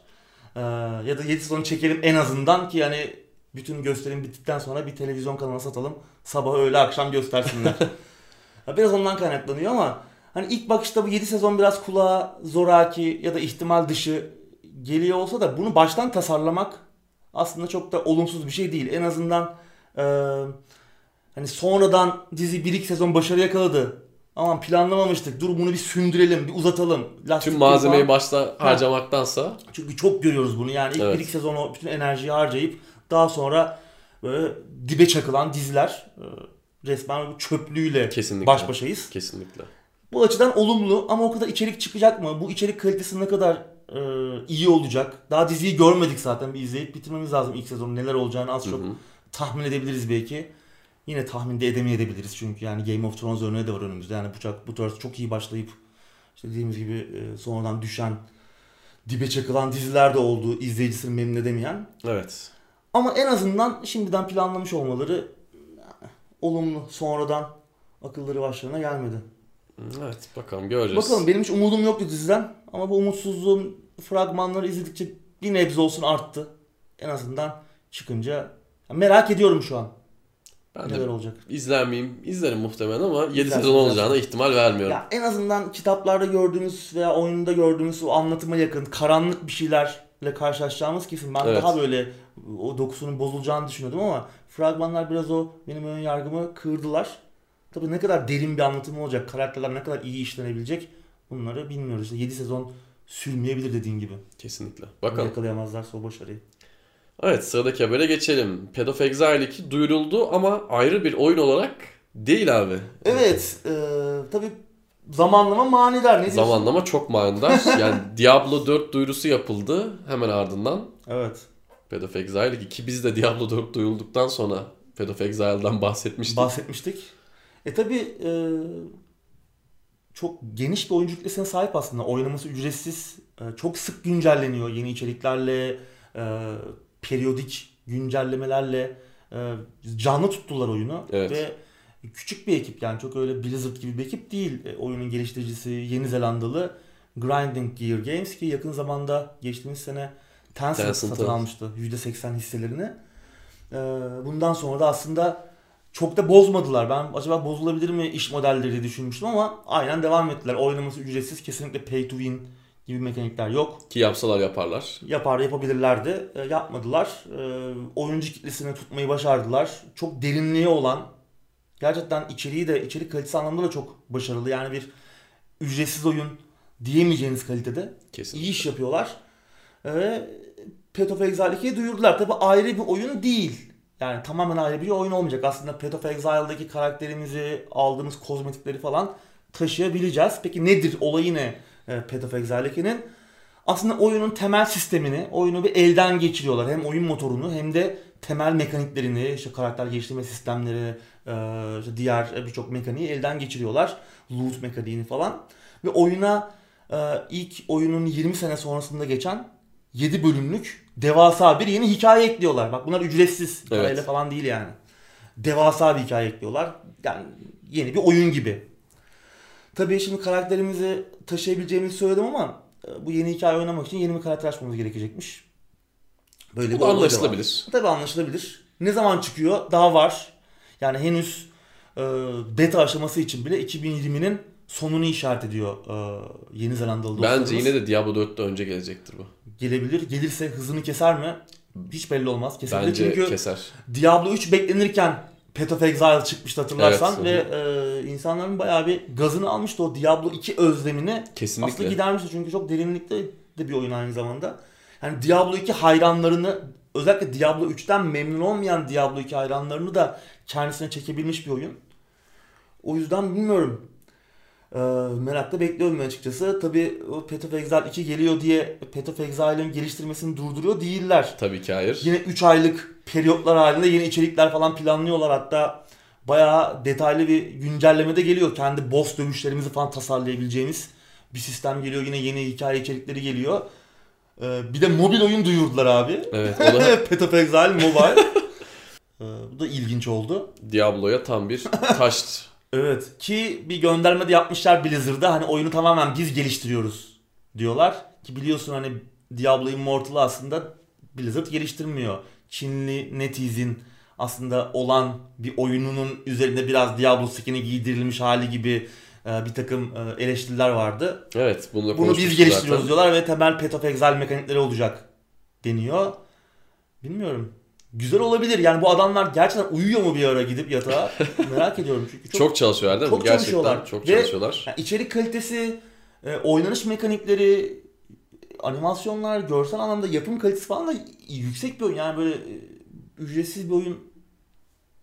Ee, ya da 7 sezon çekelim en azından ki yani bütün gösterim bittikten sonra bir televizyon kanalı satalım. Sabah öğle akşam göstersinler. <laughs> Biraz ondan kaynaklanıyor ama hani ilk bakışta bu 7 sezon biraz kulağa zoraki ya da ihtimal dışı geliyor olsa da bunu baştan tasarlamak aslında çok da olumsuz bir şey değil. En azından e, hani sonradan dizi 1-2 sezon başarı yakaladı. Aman planlamamıştık. Dur bunu bir sündürelim, bir uzatalım. Lastik Tüm malzemeyi falan. başta harcamaktansa Çünkü çok görüyoruz bunu. Yani ilk Evet. 1-2 sezon o bütün enerjiyi harcayıp daha sonra böyle dibe çakılan diziler e, resmen bu çöplüğüyle Kesinlikle. baş başayız. kesinlikle. Bu açıdan olumlu ama o kadar içerik çıkacak mı? Bu içerik kalitesi ne kadar e, iyi olacak. Daha diziyi görmedik zaten. Bir izleyip bitirmemiz lazım ilk sezonun neler olacağını az çok Hı hı. tahmin edebiliriz belki. Yine tahmin de edemeyebiliriz çünkü yani Game of Thrones örneği de var önümüzde. Yani bu, çok- bu tarz çok iyi başlayıp işte dediğimiz gibi e, sonradan düşen dibe çakılan diziler de oldu izleyicisini memnun edemeyen. Evet. Ama en azından şimdiden planlamış olmaları olumlu. Sonradan akılları başlarına gelmedi. Evet bakalım göreceğiz. Bakalım benim hiç umudum yoktu diziden ama bu umutsuzluğum fragmanları izledikçe bir nebze olsun arttı. En azından çıkınca merak ediyorum şu an Ben de neler olacak. izler miyim? İzlerim muhtemelen ama 7 İzlersin, sezon olacağına izlersin. ihtimal vermiyorum. Ya en azından kitaplarda gördüğümüz veya oyunda gördüğümüz o anlatıma yakın karanlık bir şeylerle karşılaşacağımız kesin. Ben Evet. daha böyle o dokusunun bozulacağını düşünüyordum ama fragmanlar biraz o benim ön yargımı kırdılar. Tabii ne kadar derin bir anlatım olacak, karakterler ne kadar iyi işlenebilecek bunları bilmiyoruz. İşte 7 sezon sürmeyebilir dediğin gibi. Kesinlikle. Bakalım. Yakalayamazlarsa o başarıyı. Evet sıradaki habere geçelim. Path of Exile 2 duyuruldu ama ayrı bir oyun olarak değil abi. Evet, e, tabii zamanlama manidar. Ne? Zamanlama çok manidar. <laughs> Yani Diablo 4 duyurusu yapıldı hemen ardından. Evet. Path of Exile 2 ki biz de Diablo 4 duyurulduktan sonra Path of Exile'dan bahsetmiştik. bahsetmiştik. E tabi çok geniş bir oyuncu kitlesine sahip aslında. Oynaması ücretsiz. E, çok sık güncelleniyor yeni içeriklerle, e, periyodik güncellemelerle. E, canlı tuttular oyunu. Evet. Ve küçük bir ekip yani çok öyle Blizzard gibi bir ekip değil. E, oyunun geliştiricisi Yeni Zelandalı Grinding Gear Games ki yakın zamanda geçtiğimiz sene Tencent Tencent, satın almıştı %80 hisselerini. E, bundan sonra da aslında çok da bozmadılar. Ben acaba bozulabilir mi iş modelleri diye düşünmüştüm ama aynen devam ettiler. Oynaması ücretsiz. Kesinlikle pay to win gibi mekanikler yok. Ki yapsalar yaparlar. Yapar yapabilirlerdi. E, yapmadılar. E, oyuncu kitlesini tutmayı başardılar. Çok derinliği olan gerçekten içeriği de içerik kalitesi anlamında da çok başarılı. Yani bir ücretsiz oyun diyemeyeceğiniz kalitede Kesinlikle. iyi iş yapıyorlar. Ve Path of Exile 2'yi duyurdular. Tabi ayrı bir oyun değil. Yani tamamen ayrı bir oyun olmayacak. Aslında Path of Exile'daki karakterimizi, aldığımız kozmetikleri falan taşıyabileceğiz. Peki nedir? Olayı ne e, Path of Exile 2'nin? Aslında oyunun temel sistemini, oyunu bir elden geçiriyorlar. Hem oyun motorunu hem de temel mekaniklerini, işte karakter geliştirme sistemleri, e, işte diğer birçok mekaniği elden geçiriyorlar. Loot mekaniğini falan. Ve oyuna e, ilk oyunun 20 sene sonrasında geçen 7 bölümlük devasa bir yeni hikaye ekliyorlar. Bak bunlar ücretsiz. Evet. Parayla falan değil yani. Devasa bir hikaye ekliyorlar. Yani yeni bir oyun gibi. Tabii şimdi karakterimizi taşıyabileceğimizi söyledim ama e, bu yeni hikaye oynamak için yeni bir karakter açmamız gerekecekmiş. Böyle Bu bir da olay var. anlaşılabilir. Tabii anlaşılabilir. Ne zaman çıkıyor? Daha var. Yani henüz e, beta aşaması için bile 2020'nin sonunu işaret ediyor e, Yeni Zelandalı Bence dostlarımız. yine de Diablo 4'te önce gelecektir bu. gelebilir. Gelirse hızını keser mi? Hiç belli olmaz. Kesinlikle Bence çünkü keser. Diablo 3 beklenirken Path of Exile çıkmıştı hatırlarsan Evet, ve e, insanların bayağı bir gazını almıştı o Diablo 2 özlemini. Kesinlikle. Aslında gidermişti çünkü çok derinlikte de bir oyun aynı zamanda. Yani Diablo 2 hayranlarını özellikle Diablo 3'ten memnun olmayan Diablo 2 hayranlarını da kendisine çekebilmiş bir oyun. O yüzden bilmiyorum. Ee, merakla bekliyorum ben açıkçası. Tabi Path of Exile 2 geliyor diye Path of Exile'ın geliştirmesini durduruyor değiller. Tabii ki hayır. Yine 3 aylık periyotlar halinde yeni içerikler falan planlıyorlar. Hatta bayağı detaylı bir güncelleme de geliyor. Kendi boss dövüşlerimizi falan tasarlayabileceğimiz bir sistem geliyor. Yine yeni hikaye içerikleri geliyor. Ee, bir de mobil oyun duyurdular abi. Evet <laughs> o da Path of Exile Mobile. <laughs> Ee, bu da ilginç oldu. Diablo'ya tam bir taş. <laughs> Evet ki bir gönderme de yapmışlar Blizzard'da hani oyunu tamamen biz geliştiriyoruz diyorlar. Ki biliyorsun hani Diablo Immortal'ı aslında Blizzard geliştirmiyor. Çinli NetEase'in aslında olan bir oyununun üzerinde biraz Diablo skin'i giydirilmiş hali gibi e, bir takım e, eleştiriler vardı. Evet bunu da Bunu biz geliştiriyoruz zaten. diyorlar ve temel Path of Exile mekanikleri olacak deniyor. Bilmiyorum. Güzel olabilir. Yani bu adamlar gerçekten uyuyor mu bir ara gidip yatağa? <laughs> Merak ediyorum çünkü çok Çok çalışıyorlar değil mi? Çok Gerçekten çalışıyorlar. çok Ve- çalışıyorlar. yani içerik kalitesi, e, oynanış mekanikleri, animasyonlar, görsel anlamda yapım kalitesi falan da yüksek bir oyun. Yani böyle e, ücretsiz bir oyun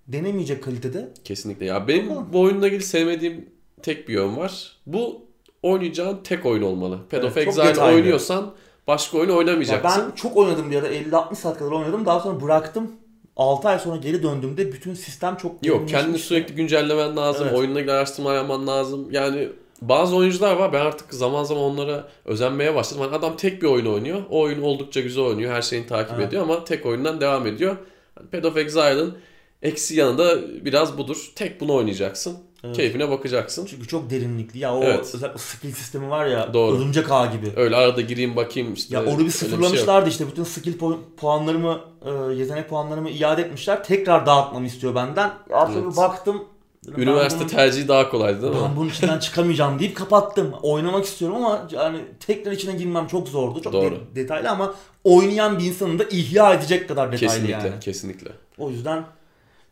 denemeyecek kalitede. Kesinlikle. Ya benim Bakalım. bu oyunla ilgili sevmediğim tek bir yön var. Bu oynayacağın tek oyun olmalı. Path Evet, of Exile oynuyorsan başka oyun Ya oynamayacaksın. ben çok oynadım bir ara 50-60 saat kadar oynadım. Daha sonra bıraktım. 6 ay sonra geri döndüğümde bütün sistem çok Yok kendini sürekli güncellemen lazım. Evet. Oyunla ilgili araştırma yapman lazım. Yani bazı oyuncular var. Ben artık zaman zaman onlara özenmeye başladım. Hani adam tek bir oyun oynuyor. O oyun oldukça güzel oynuyor. Her şeyini takip Evet. ediyor ama tek oyundan devam ediyor. Yani Path of Exile'ın eksi yanı da biraz budur. Tek bunu oynayacaksın. Evet. Keyfine bakacaksın. Çünkü çok derinlikli. Ya o Evet. özellikle skill sistemi var ya Doğru. örümcek ağ gibi. Öyle arada gireyim bakayım işte. Ya onu bir bir şey sıfırlamışlardı işte bütün skill pu- puanlarımı, e, yetenek puanlarımı iade etmişler. Tekrar dağıtmamı istiyor benden. Ya sonra Evet. baktım. dedim, ben Üniversite bunun- tercihi daha kolaydı değil mi? Ben bunun içinden çıkamayacağım deyip kapattım. Oynamak istiyorum ama yani tekrar içine girmem çok zordu. Çok Doğru. de- detaylı ama oynayan bir insanın da ihya edecek kadar detaylı Kesinlikle, yani. kesinlikle. O yüzden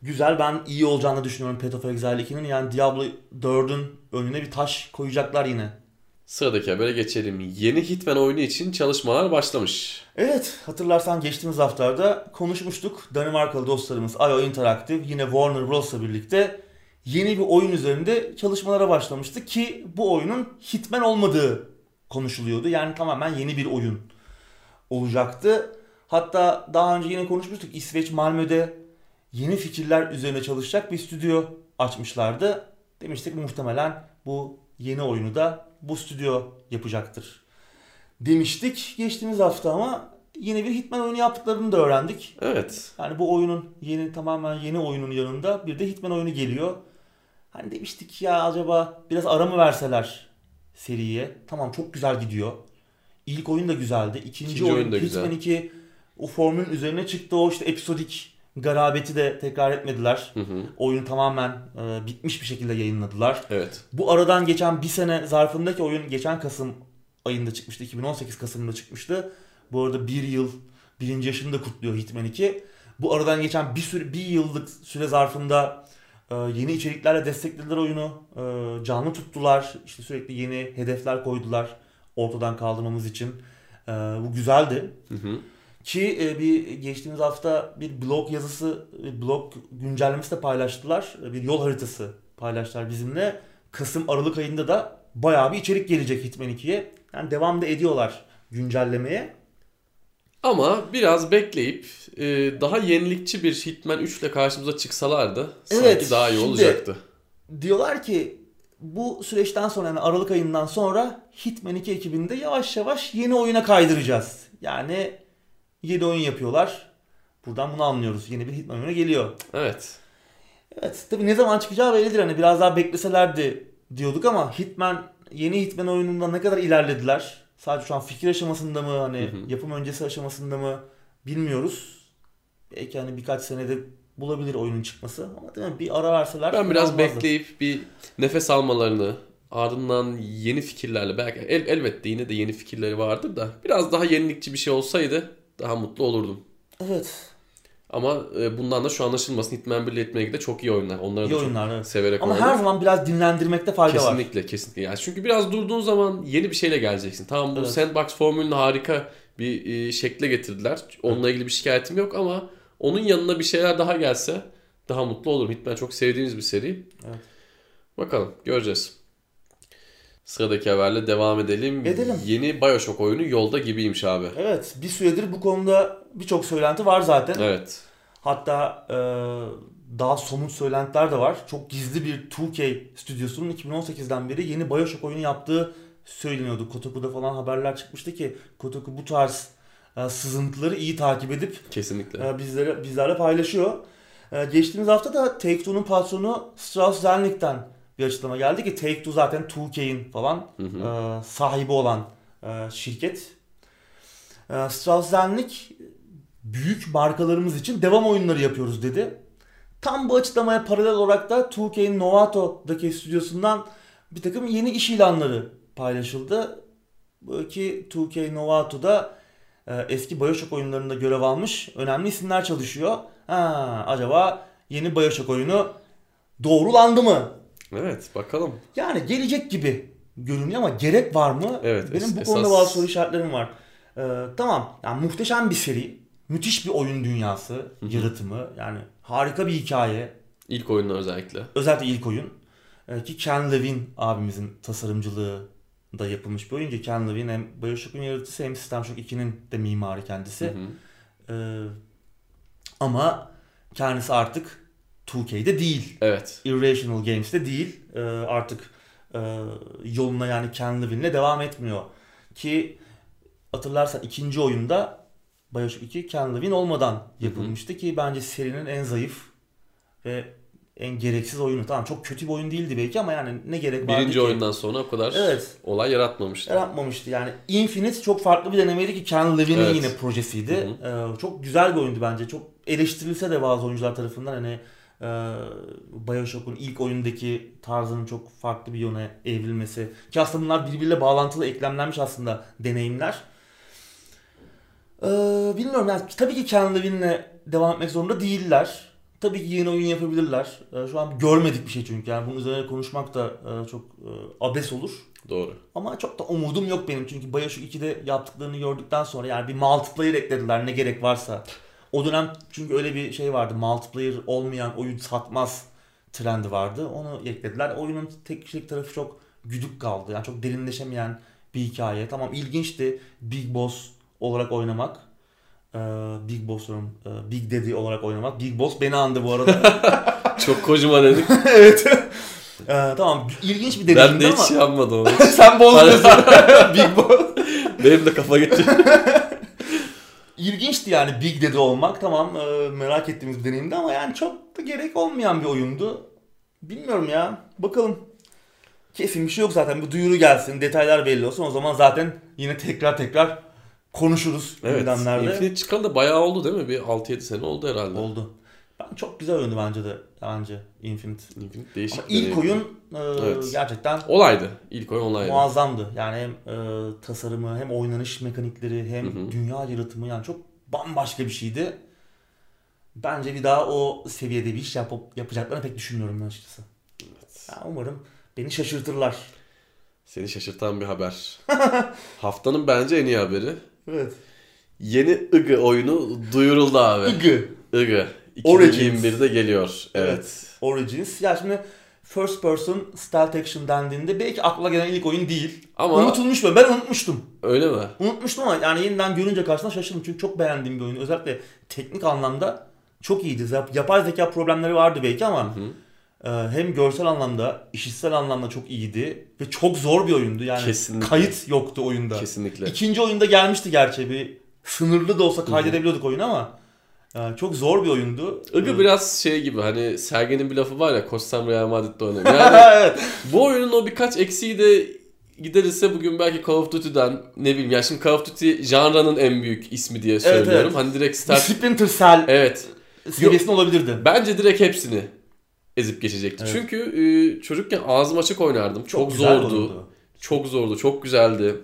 güzel ben iyi olacağını düşünüyorum Path of Exile 2'nin. Yani Diablo 4'ün önüne bir taş koyacaklar yine. Sıradaki habere geçelim. Yeni Hitman oyunu için çalışmalar başlamış. Evet hatırlarsan geçtiğimiz haftalarda konuşmuştuk. Danimarkalı dostlarımız IO Interactive yine Warner Bros'la birlikte yeni bir oyun üzerinde çalışmalara başlamıştı ki bu oyunun Hitman olmadığı konuşuluyordu. Yani tamamen yeni bir oyun olacaktı. Hatta daha önce yine konuşmuştuk. İsveç Malmö'de yeni fikirler üzerine çalışacak bir stüdyo açmışlardı. Demiştik muhtemelen bu yeni oyunu da bu stüdyo yapacaktır. Demiştik geçtiğimiz hafta ama yeni bir Hitman oyunu yaptıklarını da öğrendik. Evet. Yani bu oyunun yeni tamamen yeni oyunun yanında bir de Hitman oyunu geliyor. Hani demiştik ya acaba biraz ara mı verseler seriye? Tamam çok güzel gidiyor. İlk oyun da güzeldi. İkinci, İkinci oyun, oyun da Hitman güzel. 2 o formülün üzerine çıktı. O işte episodik garabeti de tekrar etmediler. Hı hı. Oyunu tamamen e, bitmiş bir şekilde yayınladılar. Evet. Bu aradan geçen bir sene zarfındaki oyun geçen Kasım ayında çıkmıştı. 2018 Kasım'da çıkmıştı. Bu arada bir yıl birinci yaşını da kutluyor Hitman 2. Bu aradan geçen bir süre bir yıllık süre zarfında e, yeni içeriklerle desteklediler oyunu. E, canlı tuttular. İşte sürekli yeni hedefler koydular ortadan kaldırmamız için. E, bu güzeldi. Hı hı. Ki e, bir geçtiğimiz hafta bir blog yazısı, bir blog güncellemesi de paylaştılar. E, Bir yol haritası paylaştılar bizimle. Kasım Aralık ayında da bayağı bir içerik gelecek Hitman 2'ye. Yani devam da ediyorlar güncellemeye. Ama biraz bekleyip e, daha yenilikçi bir Hitman 3 ile karşımıza çıksalardı sanki Evet, daha iyi olacaktı. Diyorlar ki bu süreçten sonra yani Aralık ayından sonra Hitman 2 ekibinde yavaş yavaş yeni oyuna kaydıracağız. Yani yeni oyun yapıyorlar. Buradan bunu anlıyoruz. Yeni bir Hitman oyunu geliyor. Evet. Evet tabii ne zaman çıkacağı bellidir hani biraz daha bekleselerdi diyorduk ama Hitman yeni Hitman oyununda ne kadar ilerlediler? Sadece şu an fikir aşamasında mı hani Hı hı. yapım öncesi aşamasında mı bilmiyoruz. Belki hani birkaç senede bulabilir oyunun çıkması ama değil mi? Bir ara verseler Ben biraz olmazdı. bekleyip bir nefes almalarını ardından yeni fikirlerle belki el, elbette yine de yeni fikirleri vardır da biraz daha yenilikçi bir şey olsaydı daha mutlu olurdum. Evet. Ama e, bundan da şu anlaşılmasın Hitman 1 ile Hitman 2 de çok iyi oyunlar. Onları İyi da çok oyunlar evet. severek Ama oynadım. her zaman biraz dinlendirmekte fayda var. Kesinlikle kesinlikle. Yani çünkü biraz durduğun zaman yeni bir şeyle geleceksin. Tamam bu Evet. sandbox formülünü harika bir e, şekle getirdiler. Onunla ilgili bir şikayetim yok ama onun yanına bir şeyler daha gelse daha mutlu olurum. Hitman çok sevdiğimiz bir seri. Evet. Bakalım göreceğiz. Sıradaki haberle devam edelim. Edelim. Yeni Bioshock oyunu yolda gibiymiş abi. Evet bir süredir bu konuda birçok söylenti var zaten. Evet. Hatta e, daha somut söylentiler de var. Çok gizli bir 2K stüdyosunun 2018'den beri yeni Bioshock oyunu yaptığı söyleniyordu. Kotaku'da falan haberler çıkmıştı ki Kotaku bu tarz e, sızıntıları iyi takip edip Kesinlikle. e, bizlere bizlerle paylaşıyor. E, geçtiğimiz hafta da Take-Two'nun patronu Strauss Zelnick'ten bir açıklama geldi ki Take-Two zaten 2K'in falan Hı hı. e, sahibi olan e, şirket. E, Strauss Zelnick büyük markalarımız için devam oyunları yapıyoruz dedi. Tam bu açıklamaya paralel olarak da 2K'in Novato'daki stüdyosundan bir takım yeni iş ilanları paylaşıldı. Bu ki 2K Novato'da e, eski Bioshock oyunlarında görev almış önemli isimler çalışıyor. Ha, acaba yeni Bioshock oyunu doğrulandı mı? Evet bakalım. Yani gelecek gibi görünüyor ama gerek var mı? Evet, Benim es- bu konuda esas- bazı soru işaretlerim var. Ee, tamam, yani muhteşem bir seri, müthiş bir oyun dünyası, yaratımı, yani harika bir hikaye. İlk oyunlar özellikle. Özellikle ilk oyun. Ee, ki Ken Levine abimizin tasarımcılığı da yapılmış bir oyun ki Ken Levine hem Bioshock'un yaratıcısı hem System Shock 2'nin de mimarı kendisi. Hı hı. Ee, ama kendisi artık 2K'de değil. Evet. Irrational Games'te değil. Ee, artık e, yoluna yani Ken Levine'le devam etmiyor. Ki hatırlarsan ikinci oyunda Bioshock 2 Ken Levine olmadan yapılmıştı ki bence serinin en zayıf ve en gereksiz oyunu. Tamam çok kötü bir oyun değildi belki ama yani ne gerek vardı Birinci ki? oyundan sonra o kadar Evet. olay yaratmamıştı. Yapmamıştı yani. Infinite çok farklı bir denemeydi ki Ken Levine'in Evet. yine projesiydi. Hı Ee, çok güzel bir oyundu bence. Çok eleştirilse de bazı oyuncular tarafından hani e, Bioshock'un ilk oyundaki tarzının çok farklı bir yöne evrilmesi. Ki aslında bunlar birbiriyle bağlantılı eklemlenmiş aslında deneyimler. Ee, bilmiyorum yani tabii ki Ken Levine'le devam etmek zorunda değiller. Tabii ki yeni oyun yapabilirler. Ee, şu an görmedik bir şey çünkü yani bunun üzerine konuşmak da e, çok e, abes olur. Doğru. Ama çok da umudum yok benim çünkü Bioshock 2'de yaptıklarını gördükten sonra yani bir multiplayer eklediler ne gerek varsa. O dönem çünkü öyle bir şey vardı multiplayer olmayan oyun satmaz trendi vardı. Onu eklediler. Oyunun tek kişilik tarafı çok güdük kaldı. Yani çok derinleşemeyen bir hikaye. Tamam ilginçti Big Boss olarak oynamak. Ee, Big Boss diyorum, ee, Big Daddy olarak oynamak. Big Boss beni andı bu arada. <laughs> Çok Kojima dedik. <laughs> evet. Ee, tamam ilginç bir ben deneyimdi de ama. hiç şey yapmadım onu. <laughs> Sen bozmuyorsun. Big Boss. Benim de kafa gitti. İlginçti yani Big Daddy olmak. Tamam e, merak ettiğimiz bir deneyimdi ama yani çok da gerek olmayan bir oyundu. Bilmiyorum ya. Bakalım. Kesin bir şey yok zaten. Bu duyuru gelsin. Detaylar belli olsun. O zaman zaten yine tekrar tekrar konuşuruz Evet. gündemlerde. Infinite çıkalı da bayağı oldu değil mi? Bir 6-7 sene oldu herhalde. Oldu. Çok güzel oyundu bence de. Bence Infinite. Infinite değişik Ama ilk oyun e, Evet. gerçekten Olaydı. İlk oyun olaydı. muazzamdı. Yani hem e, tasarımı hem oynanış mekanikleri hem Hı hı. dünya yaratımı yani çok bambaşka bir şeydi. Bence bir daha o seviyede bir iş yapıp yapacaklarını pek düşünmüyorum ben açıkçası. Yani umarım beni şaşırtırlar. Seni şaşırtan bir haber. <laughs> Haftanın bence en iyi haberi. Evet. Yeni IG oyunu duyuruldu abi. IG. IG. Origins. 2021'de geliyor. Evet. Origins. Ya şimdi first person stealth action dendiğinde belki akla gelen ilk oyun değil. Ama Unutulmuş mu? Ben unutmuştum. öyle mi? Unutmuştum ama yani yeniden görünce karşısına şaşırdım. Çünkü çok beğendiğim bir oyun. Özellikle teknik anlamda çok iyiydi. Yapay zeka problemleri vardı belki ama Hı. e, hem görsel anlamda, işitsel anlamda çok iyiydi. Ve çok zor bir oyundu. Yani Kesinlikle. kayıt yoktu oyunda. Kesinlikle. İkinci oyunda gelmişti gerçi. Bir sınırlı da olsa kaydedebiliyorduk oyunu ama e, çok zor bir oyundu. IG E, biraz şey gibi hani Sergen'in bir lafı var ya koşsam Real Madrid'de oynarım. <laughs> Yani evet. bu oyunun o birkaç eksiği de giderirse bugün belki Call of Duty'den ne bileyim ya şimdi Call of Duty janranın en büyük ismi diye söylüyorum. evet. Hani direkt Bir start Splinter Cell Evet. seviyesinde olabilirdi. Bence direkt hepsini ezip geçecekti. Evet. Çünkü e, çocukken ağzım açık oynardım. Çok, bir zordu. oyundu. Çok zordu. Çok güzeldi.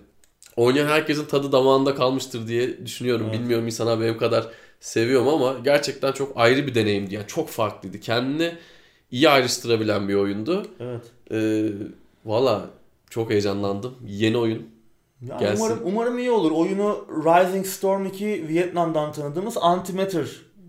Oynayan herkesin tadı damağında kalmıştır diye düşünüyorum. Evet. Bilmiyorum insanlar benim kadar seviyorum ama gerçekten çok ayrı bir deneyimdi. Yani çok farklıydı. Kendini iyi ayrıştırabilen bir oyundu. Evet. Ee, Valla çok heyecanlandım. Yeni oyun. Ya Gelsin. umarım umarım iyi olur. Oyunu Rising Storm 2 Vietnam'dan tanıdığımız Antimatter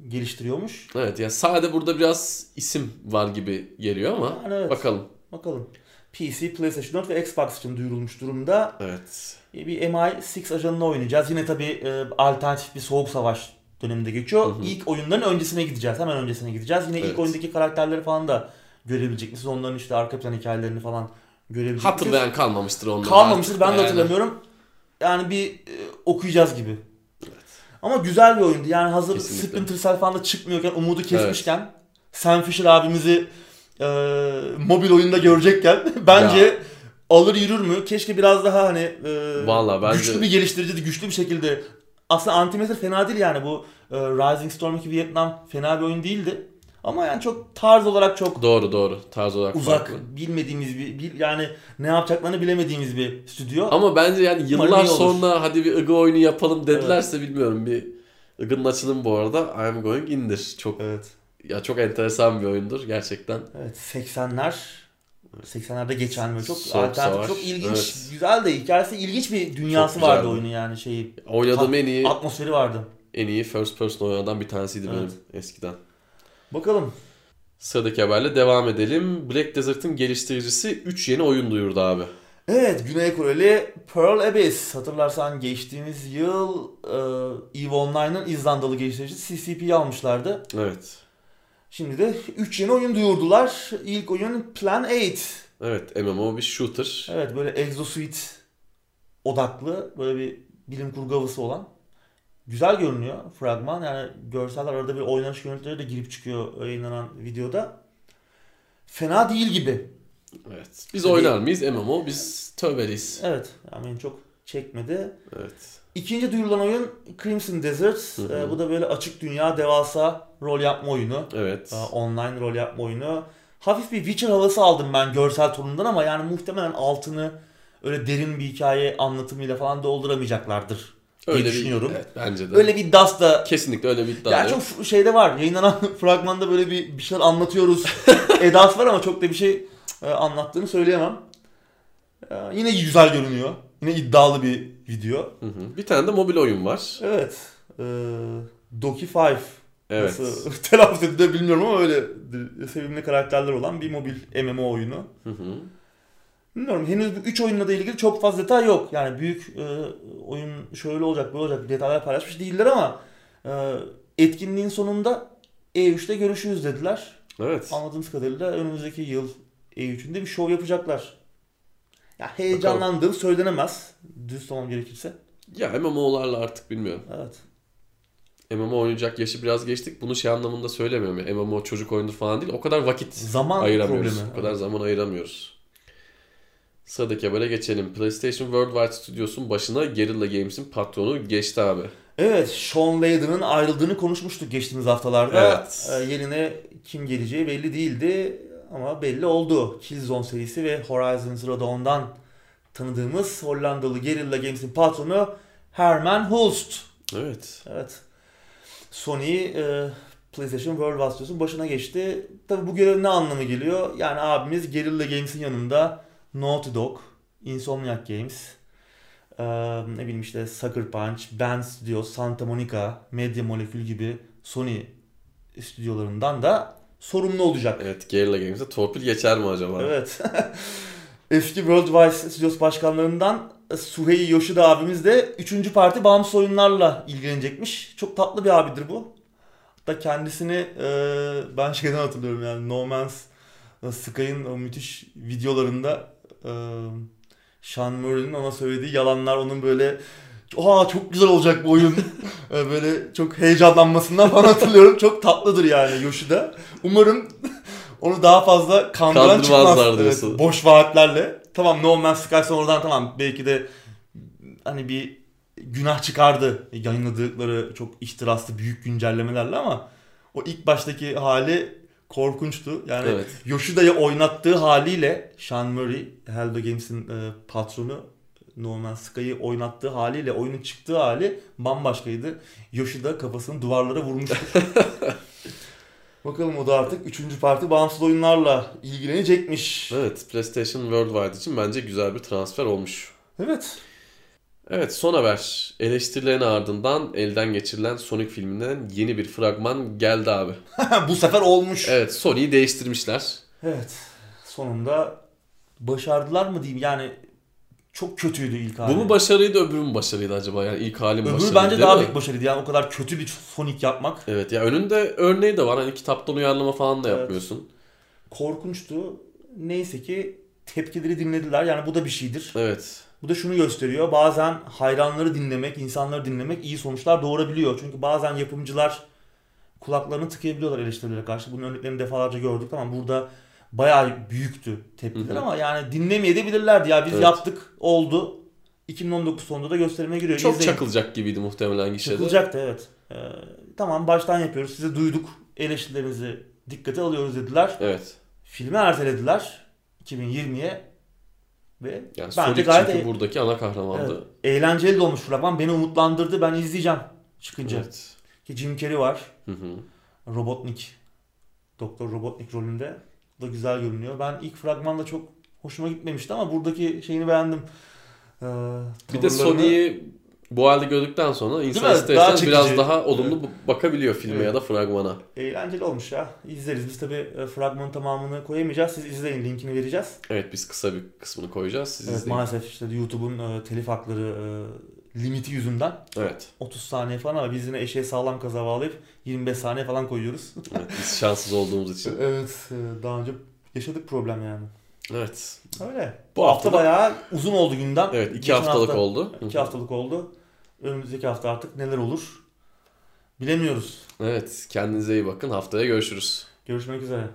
geliştiriyormuş. Evet yani sade burada biraz isim var gibi geliyor ama Yani evet. bakalım. Bakalım. PC, PlayStation 4 ve Xbox için duyurulmuş durumda. Evet. Bir MI6 ajanını oynayacağız. Yine tabii e, alternatif bir soğuk savaş döneminde geçiyor. Hı hı. İlk oyunların öncesine gideceğiz. Hemen öncesine gideceğiz. Yine Evet. ilk oyundaki karakterleri falan da görebilecek misiniz? Onların işte arka plan hikayelerini falan görebilecek? Hatırlayan kalmamıştır onları. Kalmamıştır artık ben de hatırlamıyorum. Yani bir e, okuyacağız gibi. Ama güzel bir oyundu. Yani hazır Kesinlikle. Splinter Cell falan da çıkmıyorken umudu kesmişken Sam Fisher abimizi e, mobil oyunda görecekken <laughs> bence alır yürür mü? Keşke biraz daha hani e, Vallahi bence- güçlü bir geliştirici, güçlü bir şekilde aslında Antimatter fena değil yani bu e, Rising Storm 2 Vietnam fena bir oyun değildi. Ama yani çok tarz olarak çok Doğru doğru. Tarz olarak uzak, farklı. bilmediğimiz bir, bil- yani ne yapacaklarını bilemediğimiz bir stüdyo. Ama bence yani Umarım yıllar iyi olur. sonra hadi bir IG oyunu yapalım dedilerse bilmiyorum. Bir IG'ın açılımı bu arada I am going in'dir. Çok Evet. ya çok enteresan bir oyundur gerçekten. Evet 80'ler 80'lerde geçen böyle çok Soğuk alternatif, savaş, çok ilginç, evet. güzel de hikayesi ilginç bir dünyası vardı oyunun yani şeyi. Oynadığım en iyi Atmosferi vardı. en iyi first person oynadan bir tanesiydi Evet. benim eskiden. Bakalım. Sıradaki haberle devam edelim. Black Desert'ın geliştiricisi 3 yeni oyun duyurdu abi. Evet, Güney Koreli Pearl Abyss. Hatırlarsan geçtiğimiz yıl e, EVE Online'ın İzlandalı geliştiricisi CCP'yi almışlardı. Evet. Şimdi de 3 yeni oyun duyurdular. İlk oyun Plan 8. Evet MMO bir shooter. Evet böyle Exosuit odaklı böyle bir bilim kurgu havası olan. Güzel görünüyor fragman. Yani görseller arada bir oynanış görüntüleri de girip çıkıyor yayınlanan videoda. Fena değil gibi. Evet. Biz Hani- oynar mıyız MMO? Biz tövbeliyiz. Evet yani çok çekmedi. Evet. İkinci duyurulan oyun Crimson Desert. Hı hı. Ee, bu da böyle açık dünya devasa rol yapma oyunu. Evet. Ee, online rol yapma oyunu. Hafif bir Witcher havası aldım ben görsel tonundan ama yani muhtemelen altını öyle derin bir hikaye anlatımıyla falan dolduramayacaklardır. diye Öyle bir düşünüyorum. Evet, bence de. Öyle bir iddiası da Kesinlikle öyle bir iddia yani yok. çok şeyde var. Yayınlanan <laughs> fragmanda böyle bir, bir şeyler anlatıyoruz. <laughs> edası var ama çok da bir şey e, anlattığını söyleyemem. E, yine güzel görünüyor. Yine iddialı bir video. Hı hı. Bir tane de mobil oyun var. Evet. E, Doki 5 Evet. Nasıl <laughs> telaffuz ediliyor bilmiyorum ama öyle sevimli karakterler olan bir mobil MMO oyunu. Hı hı. Bilmiyorum henüz bu 3 oyunla da ilgili çok fazla detay yok. Yani büyük e, oyun şöyle olacak böyle olacak detaylar paylaşmış değiller ama e, etkinliğin sonunda E3'te görüşürüz dediler. Evet. Anladığımız kadarıyla önümüzdeki yıl E3'ünde bir şov yapacaklar. Ya heyecanlandığım söylenemez. Düz olmam gerekirse. Ya MMO'larla artık bilmiyorum. Evet. MMO oynayacak yaşı biraz geçtik. Bunu şey anlamında söylemiyorum. ya. MMO çocuk oyundur falan değil. O kadar vakit Zaman ayıramıyoruz. problemi. O kadar zaman ayıramıyoruz. Sıradaki habere geçelim. PlayStation Worldwide Studios'un başına Guerrilla Games'in patronu geçti abi. Evet, Sean Layden'ın ayrıldığını konuşmuştuk geçtiğimiz haftalarda. Evet. Ee, yerine kim geleceği belli değildi ama belli oldu. Killzone serisi ve Horizon Zero Dawn'dan tanıdığımız Hollandalı Guerrilla Games'in patronu Herman Hulst. Evet. Evet. Sony e, PlayStation Worldwide Studios'un başına geçti. Tabi bu görevin ne anlamı geliyor? Yani abimiz Guerrilla Games'in yanında Naughty Dog, Insomniac Games, e, ne bileyim işte Sucker Punch, Band Studios, Santa Monica, Media Molecule gibi Sony stüdyolarından da sorumlu olacak. Evet Guerrilla Games'e torpil geçer mi acaba? Evet. <laughs> Eski Worldwide Studios başkanlarından Suhei Yoshida abimiz de 3. parti bağımsız oyunlarla ilgilenecekmiş. Çok tatlı bir abidir bu. Hatta kendisini e, ben şeyden hatırlıyorum yani No Man's Sky'ın o müthiş videolarında e, Sean Murray'nin ona söylediği yalanlar onun böyle Aa çok güzel olacak bu oyun. <laughs> E, böyle çok heyecanlanmasından falan hatırlıyorum. Çok tatlıdır yani Yoshida. Umarım <laughs> onu daha fazla kandıran çıkmaz. Evet, boş vaatlerle. Tamam No Man's Sky sonradan tamam belki de hani bir günah çıkardı yayınladıkları çok ihtiraslı büyük güncellemelerle ama o ilk baştaki hali korkunçtu. Yani Evet. Yoshida'yı oynattığı haliyle Sean Murray, Hello Games'in e, patronu No Man's Sky'ı oynattığı haliyle oyunun çıktığı hali bambaşkaydı. Yoshida kafasını duvarlara vurmuştu. <laughs> Bakalım o da artık 3. parti bağımsız oyunlarla ilgilenecekmiş. Evet PlayStation Worldwide için bence güzel bir transfer olmuş. Evet. Evet son haber. Eleştirilerin ardından elden geçirilen Sonic filminden yeni bir fragman geldi abi. <laughs> Bu sefer olmuş. Evet. Evet Sony'yi değiştirmişler. Sonunda başardılar mı diyeyim yani çok kötüydü ilk hali. Bu mu başarıydı öbürü mü başarıydı acaba? Yani ilk halim Öbürü başarıydı bence daha mi? büyük başarıydı yani o kadar kötü bir Sonic yapmak. Evet ya önünde örneği de var. Hani kitaptan uyarlama falan da Evet. yapmıyorsun. Korkunçtu. Neyse ki tepkileri dinlediler yani bu da bir şeydir. Evet. Bu da şunu gösteriyor. Bazen hayranları dinlemek, insanları dinlemek iyi sonuçlar doğurabiliyor. Çünkü bazen yapımcılar kulaklarını tıkayabiliyorlar eleştirilere karşı. Bunun örneklerini defalarca gördük. Tamam burada bayağı büyüktü tepkiler ama yani dinlemeyebilirlerdi ya. Biz Evet. yaptık, oldu. 2019 sonunda da gösterime giriyor. Çok İzleyin. çakılacak gibiydi muhtemelen gişede. Çakılacaktı evet. Ee, tamam baştan yapıyoruz. Sizi duyduk. Eleştirilerinizi dikkate alıyoruz dediler. Evet. Filmi ertelediler 2020'ye ve Yani bence gayet çünkü e- buradaki ana kahramandı. evet, eğlenceli de olmuş fragman. Beni umutlandırdı. Ben izleyeceğim çıkınca. Evet. Ki Jim Carrey var. Hı hı. Robotnik. Doktor Robotnik rolünde. Da güzel görünüyor. Ben ilk fragmanda çok hoşuma gitmemişti ama buradaki şeyini beğendim. Ee, Bir de Sony'yi bu halde gördükten sonra insan mi? ister Daha istemez çekici. biraz daha olumlu bakabiliyor filme Evet. ya da fragmana. Eğlenceli olmuş ya. İzleriz. Biz tabi fragmanın tamamını koyamayacağız. Siz izleyin. Linkini vereceğiz. Evet biz kısa bir kısmını koyacağız. Siz Evet izleyin. maalesef işte YouTube'un e, telif hakları e, limiti yüzünden Evet. 30 saniye falan ama biz yine eşeğe sağlam kaza bağlayıp 25 saniye falan koyuyoruz. evet. Biz şanssız olduğumuz için. <laughs> evet e, daha önce yaşadık problem yani. Evet. Öyle. Bu Bu hafta hafta da- bayağı uzun oldu gündem. Evet iki Geçen haftalık hafta- oldu. İki haftalık oldu. Önümüzdeki hafta artık neler olur bilemiyoruz. Evet kendinize iyi bakın. Haftaya görüşürüz. Görüşmek üzere.